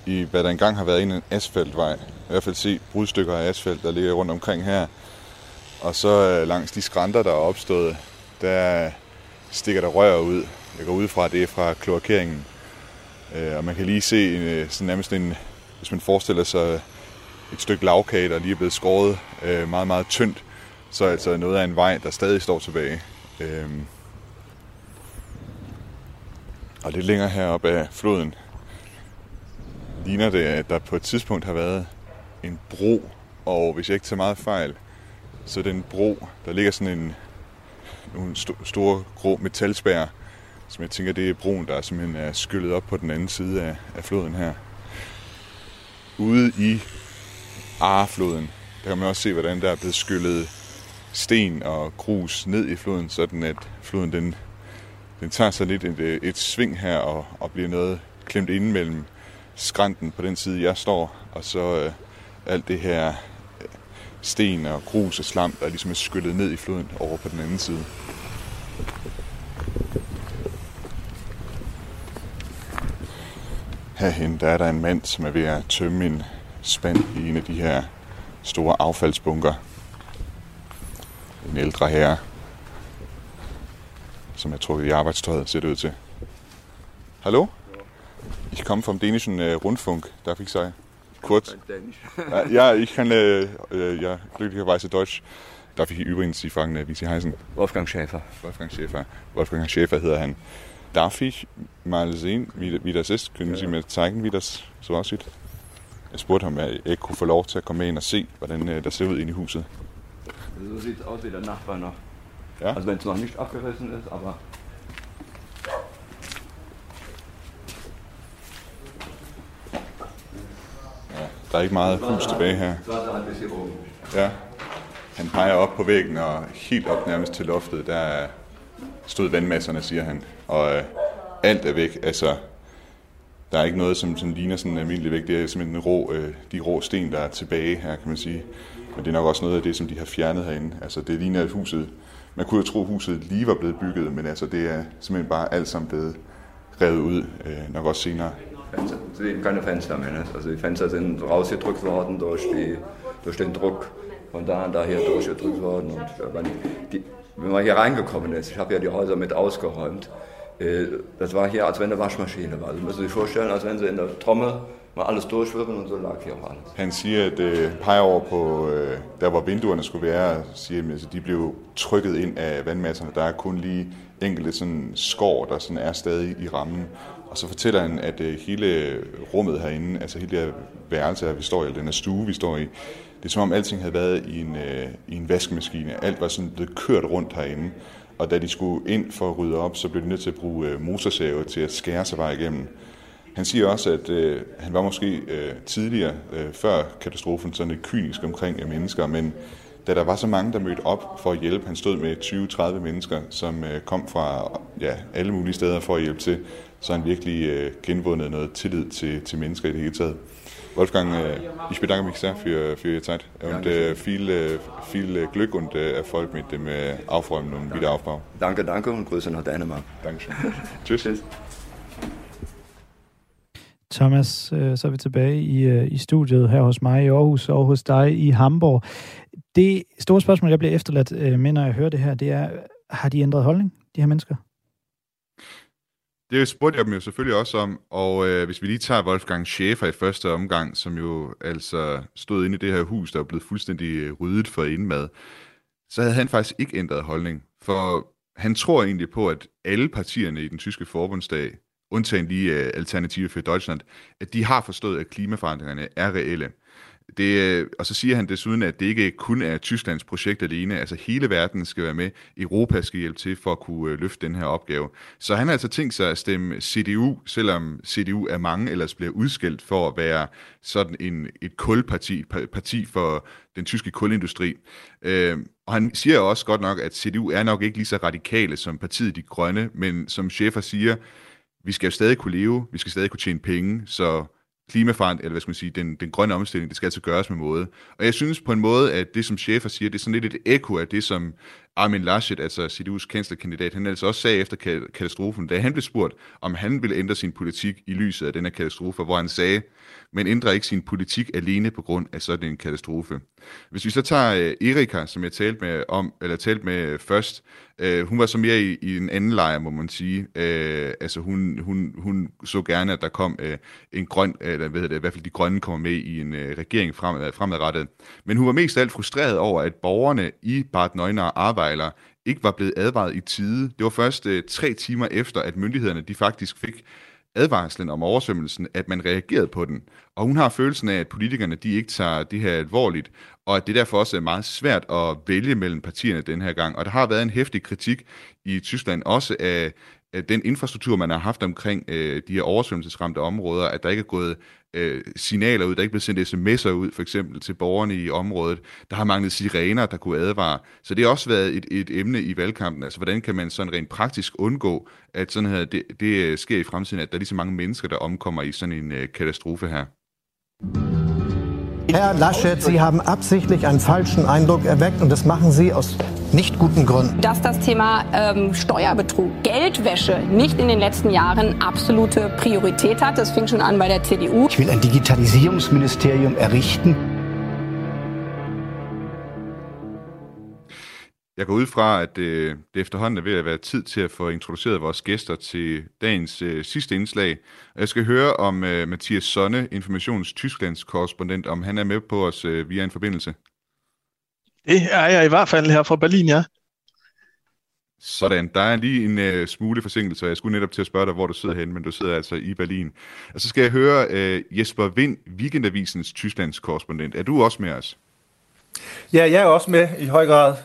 i, hvad der engang har været en asfaltvej. I hvert fald se brudstykker af asfalt, der ligger rundt omkring her. Og så øh, langs de skrænter, der er opstået, der stikker der rør ud. Jeg går ud fra, at det er fra kloakeringen. Øh, og man kan lige se en, sådan nærmest en, hvis man forestiller sig et stykke lavkage, der lige er blevet skåret øh, meget, meget tyndt, så er altså noget af en vej, der stadig står tilbage. Øh, og lidt længere heroppe af floden ligner det, at der på et tidspunkt har været en bro, og hvis jeg ikke tager meget fejl, så den bro, der ligger sådan en nogle st- store grå metalspær, som jeg tænker, det er broen, der simpelthen er skyllet op på den anden side af, af floden her. Ude i Arfloden, der kan man også se, hvordan der er blevet skyllet sten og grus ned i floden, sådan at floden den, den tager sig lidt et, øh, et sving her og, og bliver noget klemt ind mellem skrænten på den side, jeg står, og så øh, alt det her øh, sten og grus og slam, der ligesom er skyllet ned i floden over på den anden side. Herhen der er der en mand, som er ved at tømme en spand i en af de her store affaldsbunker. En ældre herre, som er trukket i arbejdstøjet, ser det ud til. Hallo? Ich komme vom dänischen äh, Rundfunk. Darf ich sagen? Kurz? Ja, ich kann äh, ja, glücklicherweise Deutsch. Darf ich übrigens Sie fragen, wie Sie heißen? Wolfgang Schäfer. Wolfgang Schäfer. Wolfgang Schäfer hedder han. Darf ich mal sehen, wie, wie das ist? Können Sie mir zeigen, wie das så aussieht? Jeg spurgte ham, om jeg ikke kunne få lov til at komme med ind og se, hvordan øh, der ser ud inde i huset. So sieht es aus wie der Nachbar noch. Ja? Also wenn es noch nicht abgerissen ist, aber Der er ikke meget hus tilbage her. er. Ja. Han peger op på væggen og helt op nærmest til loftet, der stod vandmasserne, siger han. Og øh, alt er væk. Altså, der er ikke noget, som, som ligner sådan en almindelig væg. Det er simpelthen rå, øh, de rå sten, der er tilbage her, kan man sige. Men det er nok også noget af det, som de har fjernet herinde. Altså, det ligner et huset. Man kunne jo tro, at huset lige var blevet bygget, men altså, det er simpelthen bare alt sammen blevet revet ud, øh, nok også senere. Det er ikke keine Fenster mehr. Ne? Also die Fenster sind rausgedrückt worden durch, die, durch den Druck von da und daher durchgedrückt worden. Und wenn, die, wenn man hier reingekommen ist, ich habe ja die Häuser mit ausgeräumt, äh, das war hier, als wenn eine Waschmaschine war. Also müssen Sie sich vorstellen, als wenn Sie in der Trommel var alles durchwirbeln og så lag hier auch alle. Han siger, at øh, peger over på, øh, der hvor vinduerne skulle være, siger, at altså, de blev trykket ind af vandmasserne. Der er kun lige enkelte sådan skår, der sådan er stadig i rammen. Og så fortæller han, at øh, hele rummet herinde, altså hele det her værelse, her, vi står i, eller den her stue, vi står i, det er som om alting havde været i en, øh, i en vaskemaskine. Alt var sådan blevet kørt rundt herinde. Og da de skulle ind for at rydde op, så blev de nødt til at bruge øh, motorsave til at skære sig vej igennem. Han siger også, at øh, han var måske øh, tidligere, øh, før katastrofen, sådan lidt kynisk omkring øh, mennesker, men da der var så mange, der mødte op for at hjælpe, han stod med 20-30 mennesker, som øh, kom fra ja, alle mulige steder for at hjælpe til, så han virkelig øh, genvundet noget tillid til, til mennesker i det hele taget. Wolfgang, äh, ich bedanke mich sehr für, für Ihre Zeit und äh, viel, äh, viel Glück und äh, Erfolg mit dem Aufräumen und Wiederaufbau. Danke, danke und Grüße nach Dänemark. Dankeschön. Tschüss. Tschüss. Thomas, øh, så er vi tilbage i, øh, i studiet her hos mig i Aarhus og hos dig i Hamburg. Det store spørgsmål, jeg bliver efterladt øh, med, når jeg hører det her, det er, har de ændret holdning, de her mennesker? Det spurgte jeg dem jo selvfølgelig også om, og øh, hvis vi lige tager Wolfgang Schäfer i første omgang, som jo altså stod inde i det her hus, der er blevet fuldstændig øh, ryddet for indmad, så havde han faktisk ikke ændret holdning. For han tror egentlig på, at alle partierne i den tyske forbundsdag, undtagen lige uh, Alternative for Deutschland, at de har forstået, at klimaforandringerne er reelle. Det, øh, og så siger han desuden, at det ikke kun er Tysklands projekt alene, altså hele verden skal være med, Europa skal hjælpe til for at kunne øh, løfte den her opgave. Så han har altså tænkt sig at stemme CDU, selvom CDU er mange ellers bliver udskilt for at være sådan en, et kulparti, parti for den tyske kulindustri. Øh, og han siger også godt nok, at CDU er nok ikke lige så radikale som partiet De Grønne, men som chefer siger, vi skal jo stadig kunne leve, vi skal stadig kunne tjene penge, så klimaforandring, eller hvad skal man sige, den, den grønne omstilling, det skal altså gøres med måde. Og jeg synes på en måde, at det som chefer siger, det er sådan lidt et ekko af det, som Armin Laschet, altså CDU's kanslerkandidat, han altså også sagde efter katastrofen, da han blev spurgt, om han ville ændre sin politik i lyset af den her katastrofe, hvor han sagde, men ændrer ikke sin politik alene på grund af sådan en katastrofe. Hvis vi så tager øh, Erika, som jeg talte med om, eller talte med først, øh, hun var så mere i, i en anden lejr, må man sige. Øh, altså hun, hun, hun så gerne, at der kom øh, en grøn, eller hvad hedder det, i hvert fald de grønne kommer med i en øh, regering fremad, fremadrettet. Men hun var mest af alt frustreret over, at borgerne i Bart Neuenahr arbejder ikke var blevet advaret i tide. Det var først øh, tre timer efter, at myndighederne de faktisk fik advarslen om oversvømmelsen, at man reagerede på den. Og hun har følelsen af, at politikerne de ikke tager det her alvorligt, og at det derfor også er meget svært at vælge mellem partierne den her gang. Og der har været en hæftig kritik i Tyskland også af Øh, den infrastruktur, man har haft omkring øh, de her oversvømmelsesramte områder, at der ikke er gået øh, signaler ud, der er ikke blevet sendt sms'er ud, for eksempel til borgerne i området. Der har manglet sirener, der kunne advare. Så det har også været et, et emne i valgkampen. Altså, hvordan kan man sådan rent praktisk undgå, at sådan her, det, det øh, sker i fremtiden, at der er lige så mange mennesker, der omkommer i sådan en øh, katastrofe her? Herr Laschet, Sie haben absichtlich einen falschen Eindruck erweckt und das machen Sie aus nicht guten Gründen. Dass das Thema ähm, Steuerbetrug, Geldwäsche nicht in den letzten Jahren absolute Priorität hat, das fing schon an bei der CDU. Ich will ein Digitalisierungsministerium errichten. Jeg går ud fra, at øh, det efterhånden er ved at være tid til at få introduceret vores gæster til dagens øh, sidste indslag. Jeg skal høre om øh, Mathias Sonne, Informations Tysklands korrespondent, om han er med på os øh, via en forbindelse. Det er jeg i hvert fald her fra Berlin, ja. Sådan, der er lige en øh, smule forsinkelse, og jeg skulle netop til at spørge dig, hvor du sidder henne, men du sidder altså i Berlin. Og så skal jeg høre øh, Jesper Vind, Weekendavisens Tysklands korrespondent. Er du også med os? Ja, jeg er også med i høj grad.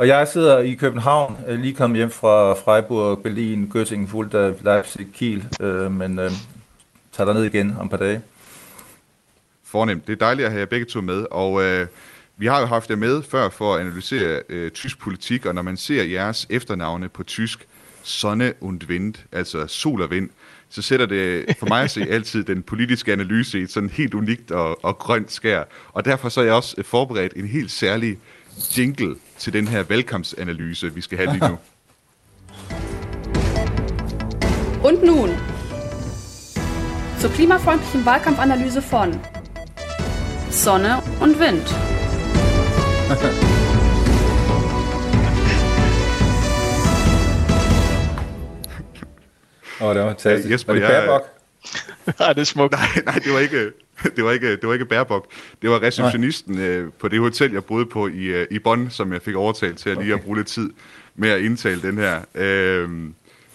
Og jeg sidder i København, øh, lige kommet hjem fra Freiburg, Berlin, Göttingen, Fulda, Leipzig, Kiel, øh, men øh, tager ned igen om et par dage. Fornemt. Det er dejligt at have jer begge to med, og øh, vi har jo haft jer med før for at analysere øh, tysk politik, og når man ser jeres efternavne på tysk, Sonne und Wind, altså sol og vind, så sætter det for mig at se altid den politiske analyse i et sådan helt unikt og, og grønt skær. Og derfor så er jeg også forberedt en helt særlig jingle til den her valgkampsanalyse, vi skal have lige nu. Und nun zur klimafreundlichen Wahlkampfanalyse von Sonne und Wind. Åh, oh, det var fantastisk. Ja, Jesper, var det jeg- Baerbock? Nej, det er smukt. Nej, nej, det var ikke, det var ikke, det var ikke Bærbok. Det var receptionisten øh, på det hotel, jeg boede på i, øh, i Bonn, som jeg fik overtalt til at lige at bruge lidt tid med at indtale den her. Øh,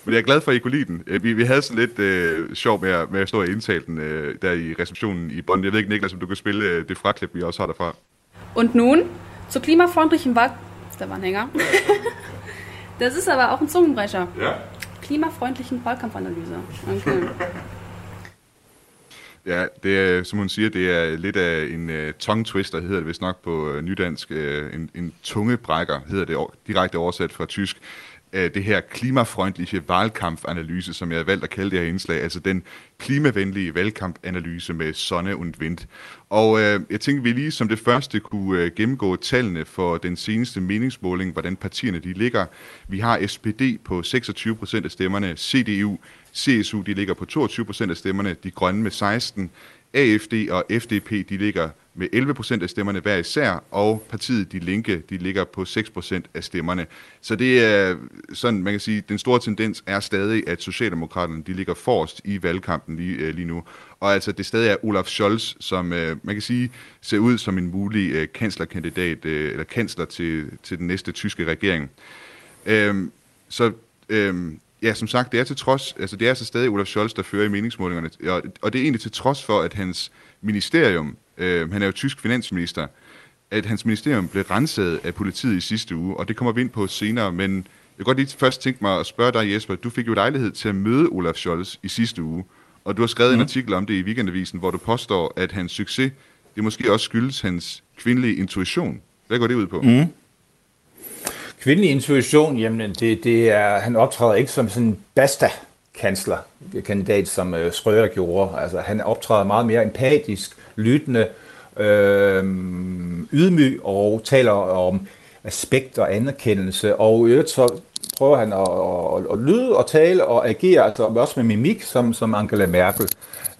men jeg er glad for, at I kunne lide den. Øh, Vi, vi havde sådan lidt øh, sjov med at, med at stå og indtale den øh, der i receptionen i Bonn. Jeg ved ikke, Niklas, om du kan spille øh, det fraklip, vi også har derfra. Und nun zur klimafreundlichen Wahl... Ist der Anhänger? das ist aber auch ein Zungenbrecher. Ja. Klimafreundlichen Wahlkampfanalyse. Okay. Ja, det er, som hun siger, det er lidt af en uh, tongue twister, hedder det vist nok på uh, nydansk. Uh, en, en tungebrækker, hedder det direkte oversat fra tysk. Uh, det her klimafreundliche valgkampfanalyse, som jeg har valgt at kalde det her indslag, altså den klimavenlige valgkampanalyse med sonne und vind. Og uh, jeg tænkte, vi lige som det første kunne uh, gennemgå tallene for den seneste meningsmåling, hvordan partierne de ligger. Vi har SPD på 26 procent af stemmerne, CDU CSU de ligger på 22 procent af stemmerne, de grønne med 16, AFD og FDP de ligger med 11 procent af stemmerne hver især, og partiet De Linke de ligger på 6 procent af stemmerne. Så det er sådan, man kan sige, den store tendens er stadig, at Socialdemokraterne de ligger forrest i valgkampen lige, øh, lige nu. Og altså det stadig er Olaf Scholz, som øh, man kan sige ser ud som en mulig øh, kanslerkandidat, øh, eller kansler til, til den næste tyske regering. Øhm, så øhm, ja, som sagt, det er til trods, altså det er så stadig Olaf Scholz, der fører i meningsmålingerne, og, og det er egentlig til trods for, at hans ministerium, øh, han er jo tysk finansminister, at hans ministerium blev renset af politiet i sidste uge, og det kommer vi ind på senere, men jeg kan godt lige først tænke mig at spørge dig, Jesper, du fik jo lejlighed til at møde Olaf Scholz i sidste uge, og du har skrevet mm. en artikel om det i Weekendavisen, hvor du påstår, at hans succes, det måske også skyldes hans kvindelige intuition. Hvad går det ud på? Mm. Kvindelig intuition, jamen det, det er, han optræder ikke som sådan en basta kansler, kandidat, som øh, Schröder gjorde. Altså, han optræder meget mere empatisk, lyttende, øh, ydmyg og taler om aspekt og anerkendelse. Og i øvrigt så prøver han at, at, at lyde og tale og agere, altså også med mimik, som, som Angela Merkel.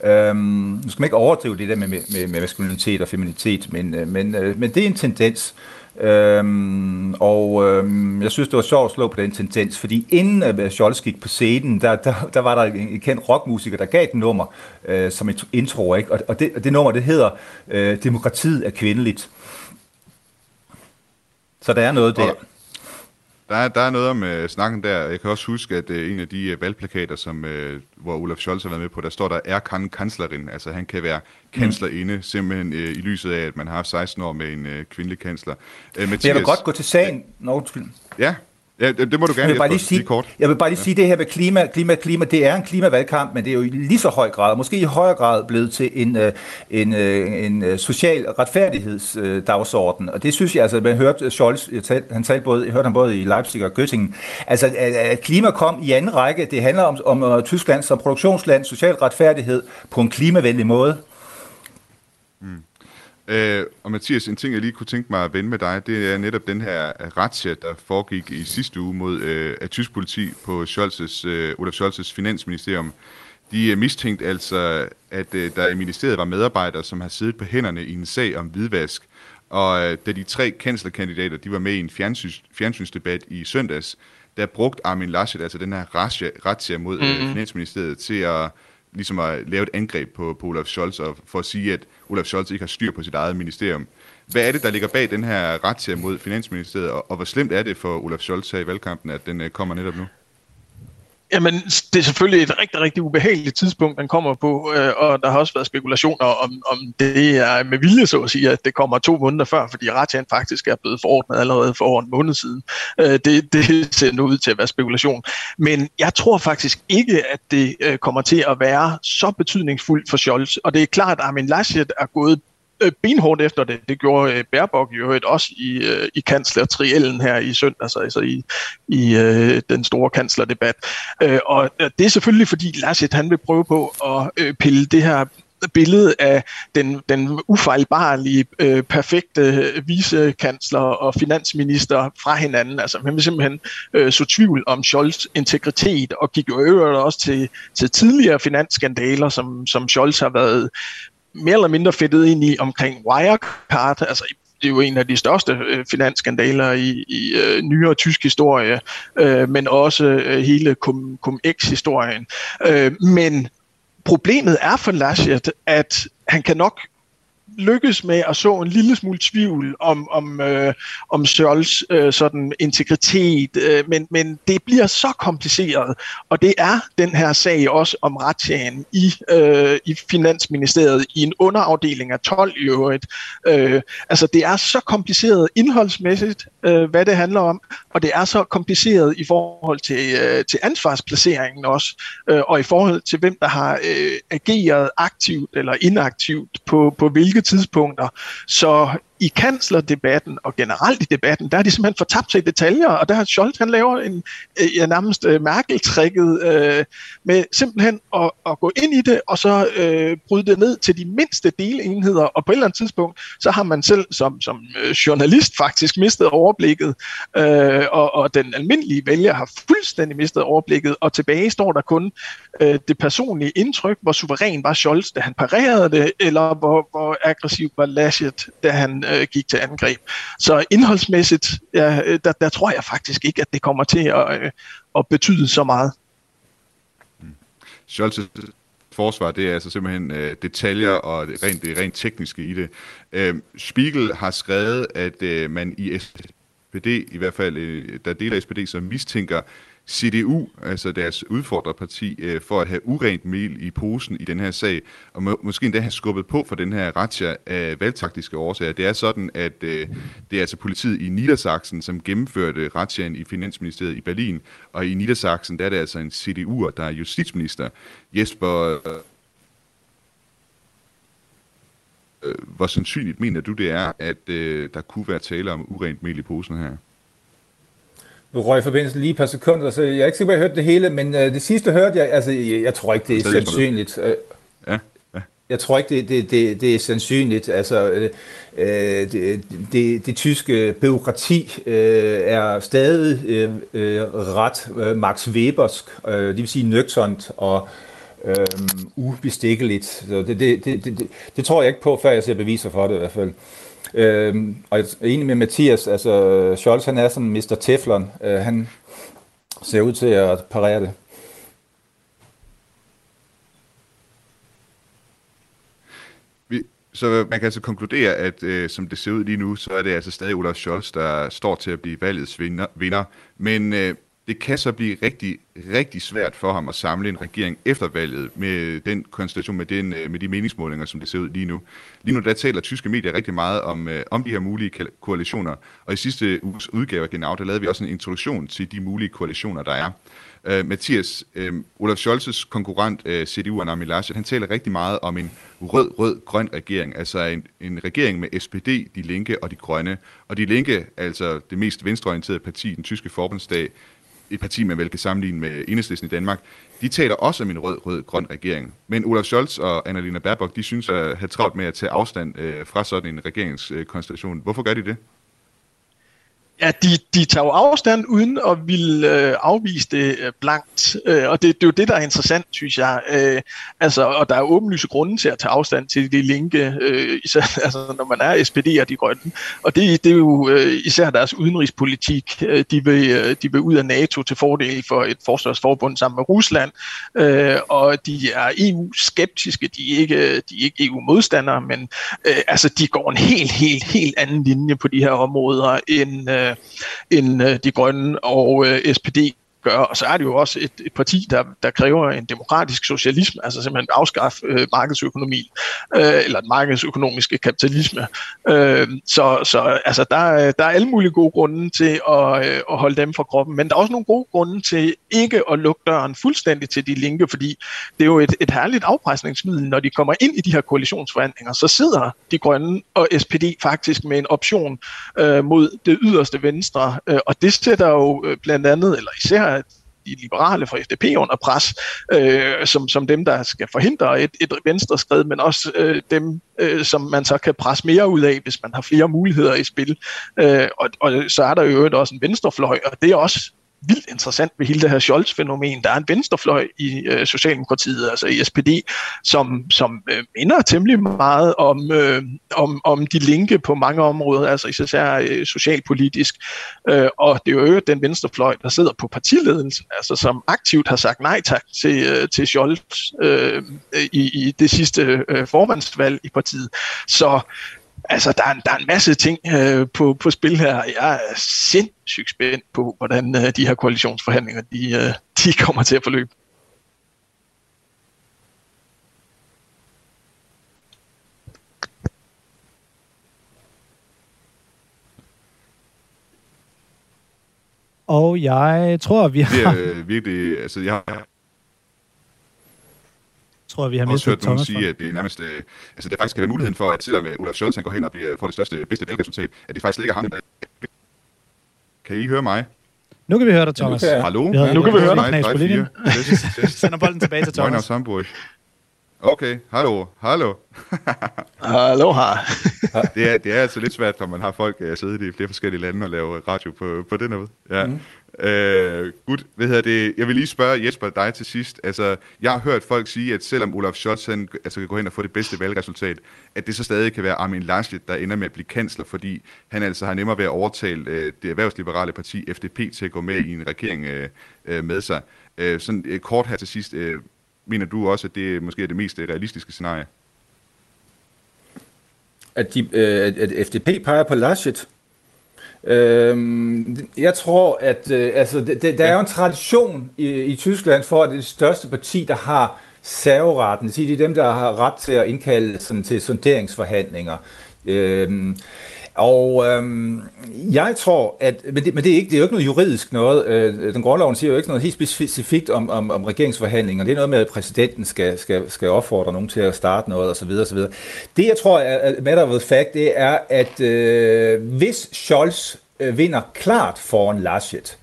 Øhm, nu skal man ikke overdrive det der med, med, med maskulinitet og feminitet, men, øh, men, øh, men det er en tendens. Øhm, og øhm, jeg synes, det var sjovt at slå på den tendens, fordi inden uh, Scholz gik på scenen, der, der, der var der en, en kendt rockmusiker, der gav et nummer øh, som et intro, ikke? og, og, det, og det nummer, det hedder øh, Demokratiet er kvindeligt. Så der er noget der. Okay der er, der er noget om uh, snakken der. Jeg kan også huske, at uh, en af de uh, valgplakater, som, uh, hvor Olaf Scholz har været med på, der står der, er kan kanslerin. Altså han kan være kanslerinde, mm. simpelthen uh, i lyset af, at man har haft 16 år med en uh, kvindelig kansler. Uh, Mathias, jeg vil godt gå til sagen. Nå, Ja, Ja, det, må du gerne jeg vil bare lige sige, sige kort. Jeg vil bare lige ja. sige, det her med klima, klima, klima, det er en klimavalgkamp, men det er jo i lige så høj grad, måske i højere grad blevet til en, øh, en, øh, en, en social retfærdighedsdagsorden. Og det synes jeg, altså, man hørte Scholz, han talte både, jeg hørte ham både i Leipzig og Göttingen, altså at klima kom i anden række, det handler om, om Tyskland som produktionsland, social retfærdighed på en klimavenlig måde. Mm. Øh, og Mathias, en ting, jeg lige kunne tænke mig at vende med dig, det er netop den her razzia, der foregik i sidste uge mod øh, af tysk politi på Scholz's, øh, Olaf Scholz's finansministerium. De er mistænkt altså, at øh, der i ministeriet var medarbejdere, som har siddet på hænderne i en sag om hvidvask. Og øh, da de tre kanslerkandidater de var med i en fjernsyns, fjernsynsdebat i søndags, der brugte Armin Laschet, altså den her razzia, razzia mod øh, mhm. Finansministeriet, til at ligesom at lave et angreb på, på Olaf Scholz, og for at sige, at Olaf Scholz ikke har styr på sit eget ministerium. Hvad er det, der ligger bag den her ret mod Finansministeriet, og, og hvor slemt er det for Olaf Scholz her i valgkampen, at den øh, kommer netop nu? Jamen, det er selvfølgelig et rigtig, rigtig ubehageligt tidspunkt, den kommer på, øh, og der har også været spekulationer om, om det er med vilje, så at sige, at det kommer to måneder før, fordi Ratian faktisk er blevet forordnet allerede for over en måned siden. Øh, det, det ser nu ud til at være spekulation. Men jeg tror faktisk ikke, at det øh, kommer til at være så betydningsfuldt for Scholz, og det er klart, at Armin Laschet er gået øh, benhårdt efter det. Det gjorde øh, Baerbock jo et også i, øh, i kanslertriellen her i søndag, altså, altså i, i øh, den store kanslerdebat. Øh, og det er selvfølgelig, fordi Laschet han vil prøve på at øh, pille det her billede af den, den ufejlbarlige, øh, perfekte øh, vicekansler og finansminister fra hinanden. Altså, man vil simpelthen øh, så tvivl om Scholz integritet, og gik jo øvrigt også til, til tidligere finansskandaler, som, som Scholz har været mere eller mindre fedtet ind i omkring Wirecard, altså det er jo en af de største øh, finansskandaler i, i øh, nyere tysk historie, øh, men også øh, hele Cum-Ex-historien. Øh, men problemet er for Laschet, at han kan nok lykkes med at så en lille smule tvivl om, om, øh, om Scholz øh, sådan integritet, øh, men, men det bliver så kompliceret, og det er den her sag også om retssagen i, øh, i Finansministeriet i en underafdeling af 12 i øvrigt. Øh, altså det er så kompliceret indholdsmæssigt, øh, hvad det handler om, og det er så kompliceret i forhold til, øh, til ansvarsplaceringen også, øh, og i forhold til hvem der har øh, ageret aktivt eller inaktivt på, på hvilke tidspunkter. Så i kanslerdebatten og generelt i debatten, der er de simpelthen fortabt sig i detaljer, og der har Scholz, han laver en øh, ja, nærmest øh, mærkeltrækket øh, med simpelthen at, at gå ind i det, og så øh, bryde det ned til de mindste delenheder, og på et eller andet tidspunkt, så har man selv som, som øh, journalist faktisk mistet overblikket, øh, og, og den almindelige vælger har fuldstændig mistet overblikket, og tilbage står der kun øh, det personlige indtryk, hvor suveræn var Scholz, da han parerede det, eller hvor, hvor aggressiv var Laschet, da han øh, gik til angreb. Så indholdsmæssigt, ja, øh, der, der tror jeg faktisk ikke, at det kommer til at, øh, at betyde så meget. Scholz' forsvar, det er altså simpelthen øh, detaljer og det rent, det rent tekniske i det. Øh, Spiegel har skrevet, at øh, man i SPD, i hvert fald øh, der deler SPD, som mistænker CDU, altså deres udfordrerparti, øh, for at have urent mel i posen i den her sag, og må, måske endda have skubbet på for den her ratcha af valgtaktiske årsager. Det er sådan, at øh, det er altså politiet i Niedersachsen, som gennemførte ratchaen i Finansministeriet i Berlin, og i Niedersachsen der er det altså en CDU'er, der er justitsminister. Jesper, øh, øh, hvor sandsynligt mener du det er, at øh, der kunne være tale om urent mel i posen her? Nu røg forbindelsen lige et par sekunder, så jeg er ikke sikker på, at jeg hørte det hele, men øh, det sidste hørte jeg, altså jeg, jeg tror ikke, det er sandsynligt. Øh, ja, ja. Jeg tror ikke, det, det, det, det er sandsynligt. Altså, øh, øh det, det, det tyske byråkrati øh, er stadig øh, øh, ret øh, Max Webersk, øh, det vil sige nøgternt og øh, ubestikkeligt. Så det, det, det, det, det tror jeg ikke på, før jeg ser beviser for det i hvert fald. Øhm, og jeg er enig med Mathias, altså Scholz han er sådan Mr. Teflon, øh, han ser ud til at parere det. Så man kan altså konkludere, at øh, som det ser ud lige nu, så er det altså stadig Olaf Scholz, der står til at blive valgets vinder. vinder. Men øh, det kan så blive rigtig, rigtig svært for ham at samle en regering efter valget med den konstellation, med, den, øh, med de meningsmålinger, som det ser ud lige nu. Lige nu der taler tyske medier rigtig meget om, øh, om de her mulige koalitioner, og i sidste uges udgave af Genau, der lavede vi også en introduktion til de mulige koalitioner, der er. Uh, Mathias, uh, Olaf Scholz's konkurrent, uh, CDU Armin Laschet, han taler rigtig meget om en rød-rød-grøn regering, altså en, en regering med SPD, De Linke og De Grønne. Og De Linke, altså det mest venstreorienterede parti i den tyske forbundsdag, et parti, man vel kan sammenligne med Enhedslisten i Danmark, de taler også om en rød-rød-grøn regering. Men Olaf Scholz og Annalena Baerbock, de synes at have travlt med at tage afstand øh, fra sådan en regeringskonstellation. Hvorfor gør de det? Ja, de, de tager jo afstand uden at ville øh, afvise det øh, blankt, øh, og det, det er jo det, der er interessant, synes jeg. Øh, altså, og der er åbenlyse grunde til at tage afstand til de linke, øh, især altså, når man er SPD og de grønne. Og det, det er jo øh, især deres udenrigspolitik. Øh, de, vil, øh, de vil ud af NATO til fordel for et forsvarsforbund sammen med Rusland, øh, og de er EU-skeptiske, de er ikke, de er ikke EU-modstandere, men øh, altså, de går en helt, helt, helt anden linje på de her områder end øh, end øh, de grønne og øh, SPD gøre, Og så er det jo også et, et parti, der, der kræver en demokratisk socialisme, altså simpelthen afskaffe øh, markedsøkonomi, øh, eller den markedsøkonomiske kapitalisme. Øh, så så altså, der, der er alle mulige gode grunde til at, øh, at holde dem fra kroppen, men der er også nogle gode grunde til ikke at lukke døren fuldstændig til de linke, fordi det er jo et, et herligt afpresningsmiddel, når de kommer ind i de her koalitionsforhandlinger, så sidder de grønne og SPD faktisk med en option øh, mod det yderste venstre, øh, og det sætter jo øh, blandt andet, eller især de liberale fra FDP under pres, øh, som, som dem, der skal forhindre et, et venstreskred, men også øh, dem, øh, som man så kan presse mere ud af, hvis man har flere muligheder i spil. Øh, og, og så er der jo også en venstrefløj, og det er også vildt interessant ved hele det her Scholz-fænomen. Der er en venstrefløj i øh, Socialdemokratiet, altså i SPD, som, som øh, minder temmelig meget om, øh, om, om de linke på mange områder, altså især øh, socialpolitisk. Øh, og det er jo den venstrefløj, der sidder på partiledelsen, altså som aktivt har sagt nej tak til, øh, til Scholz øh, i, i det sidste øh, formandsvalg i partiet. Så altså, der er, der er en masse ting øh, på, på spil her. Jeg er sindssygt spændt på, hvordan øh, de her koalitionsforhandlinger de, øh, de kommer til at forløbe. Og jeg tror, vi har... Det er øh, virkelig... Altså, jeg har tror, vi har også hørt nogen sige, at det er nærmest, øh, altså det faktisk kan være muligheden for, at selvom øh, Olaf Scholz går hen og bliver, får det største, bedste valgresultat, at det faktisk ligger ham. Kan I høre mig? Nu kan vi høre dig, Thomas. Ja, Hallo? Ja, nu kan vi høre dig. Knas på linjen. Sender bolden tilbage til Thomas. Moin Okay, hallo, hallo. hallo her. det, er, det er altså lidt svært, når man har folk uh, siddet i flere forskellige lande og lave radio på, på den måde. Ja. Mm. Øh, gut, hvad hedder det? Jeg vil lige spørge Jesper dig til sidst. Altså, jeg har hørt folk sige, at selvom Olaf Scholz han, altså, kan gå hen og få det bedste valgresultat, at det så stadig kan være Armin Laschet, der ender med at blive kansler, fordi han altså har nemmere ved at overtale øh, det erhvervsliberale parti FDP til at gå med i en regering øh, øh, med sig. Øh, sådan øh, kort her til sidst, øh, mener du også, at det måske er det mest øh, realistiske scenarie? At, de, øh, at FDP peger på Laschet? Øhm, jeg tror, at øh, altså, det, det, der er jo en tradition i, i Tyskland for, at det er det største parti, der har serveretten. Det er dem, der har ret til at indkalde sådan, til sonderingsforhandlinger. Øhm, og øhm, jeg tror, at, men det, men det er, ikke, det er jo ikke noget juridisk noget. Øh, den grundloven siger jo ikke noget helt specifikt om, om, om regeringsforhandlinger. Det er noget med, at præsidenten skal, skal, skal opfordre nogen til at starte noget osv. osv. Det jeg tror er matter of fact, det er, at øh, hvis Scholz øh, vinder klart foran Laschet,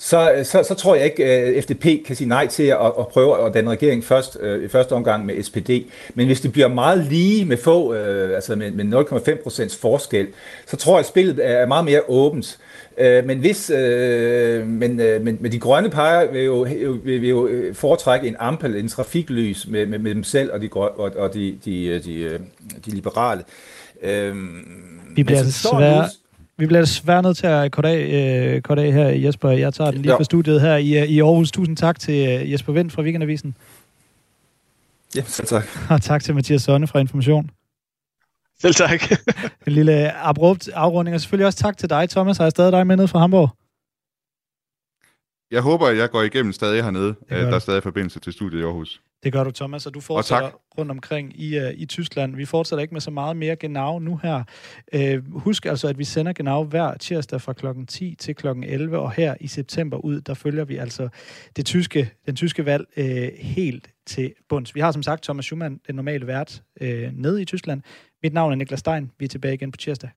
så, så, så tror jeg ikke, at FDP kan sige nej til at, at prøve at danne regering først, øh, i første omgang med SPD. Men hvis det bliver meget lige med få, øh, altså med, med 0,5 procents forskel, så tror jeg, at spillet er meget mere åbent. Øh, men hvis, øh, men, øh, men, men de grønne peger vil jo, vil, vil jo foretrække en ampel, en trafiklys med, med, med dem selv og de, og, og de, de, de, de liberale. Øh, vi bliver desværre... Vi bliver desværre nødt til at korte af, øh, korte af her, Jesper. Jeg tager den lige fra studiet her i, i Aarhus. Tusind tak til Jesper Vendt fra Weekendavisen. Ja, selv tak. Og tak til Mathias Sonne fra Information. Selv tak. en lille abrupt afrunding, og selvfølgelig også tak til dig, Thomas. Har jeg stadig dig med ned fra Hamburg? Jeg håber, at jeg går igennem stadig hernede. Der er stadig forbindelse til studiet i Aarhus. Det gør du, Thomas, og du fortsætter og rundt omkring i, uh, i Tyskland. Vi fortsætter ikke med så meget mere genau nu her. Uh, husk altså, at vi sender genau hver tirsdag fra klokken 10 til klokken 11, og her i september ud, der følger vi altså det tyske, den tyske valg uh, helt til bunds. Vi har som sagt Thomas Schumann, den normale vært, uh, nede i Tyskland. Mit navn er Niklas Stein. Vi er tilbage igen på tirsdag.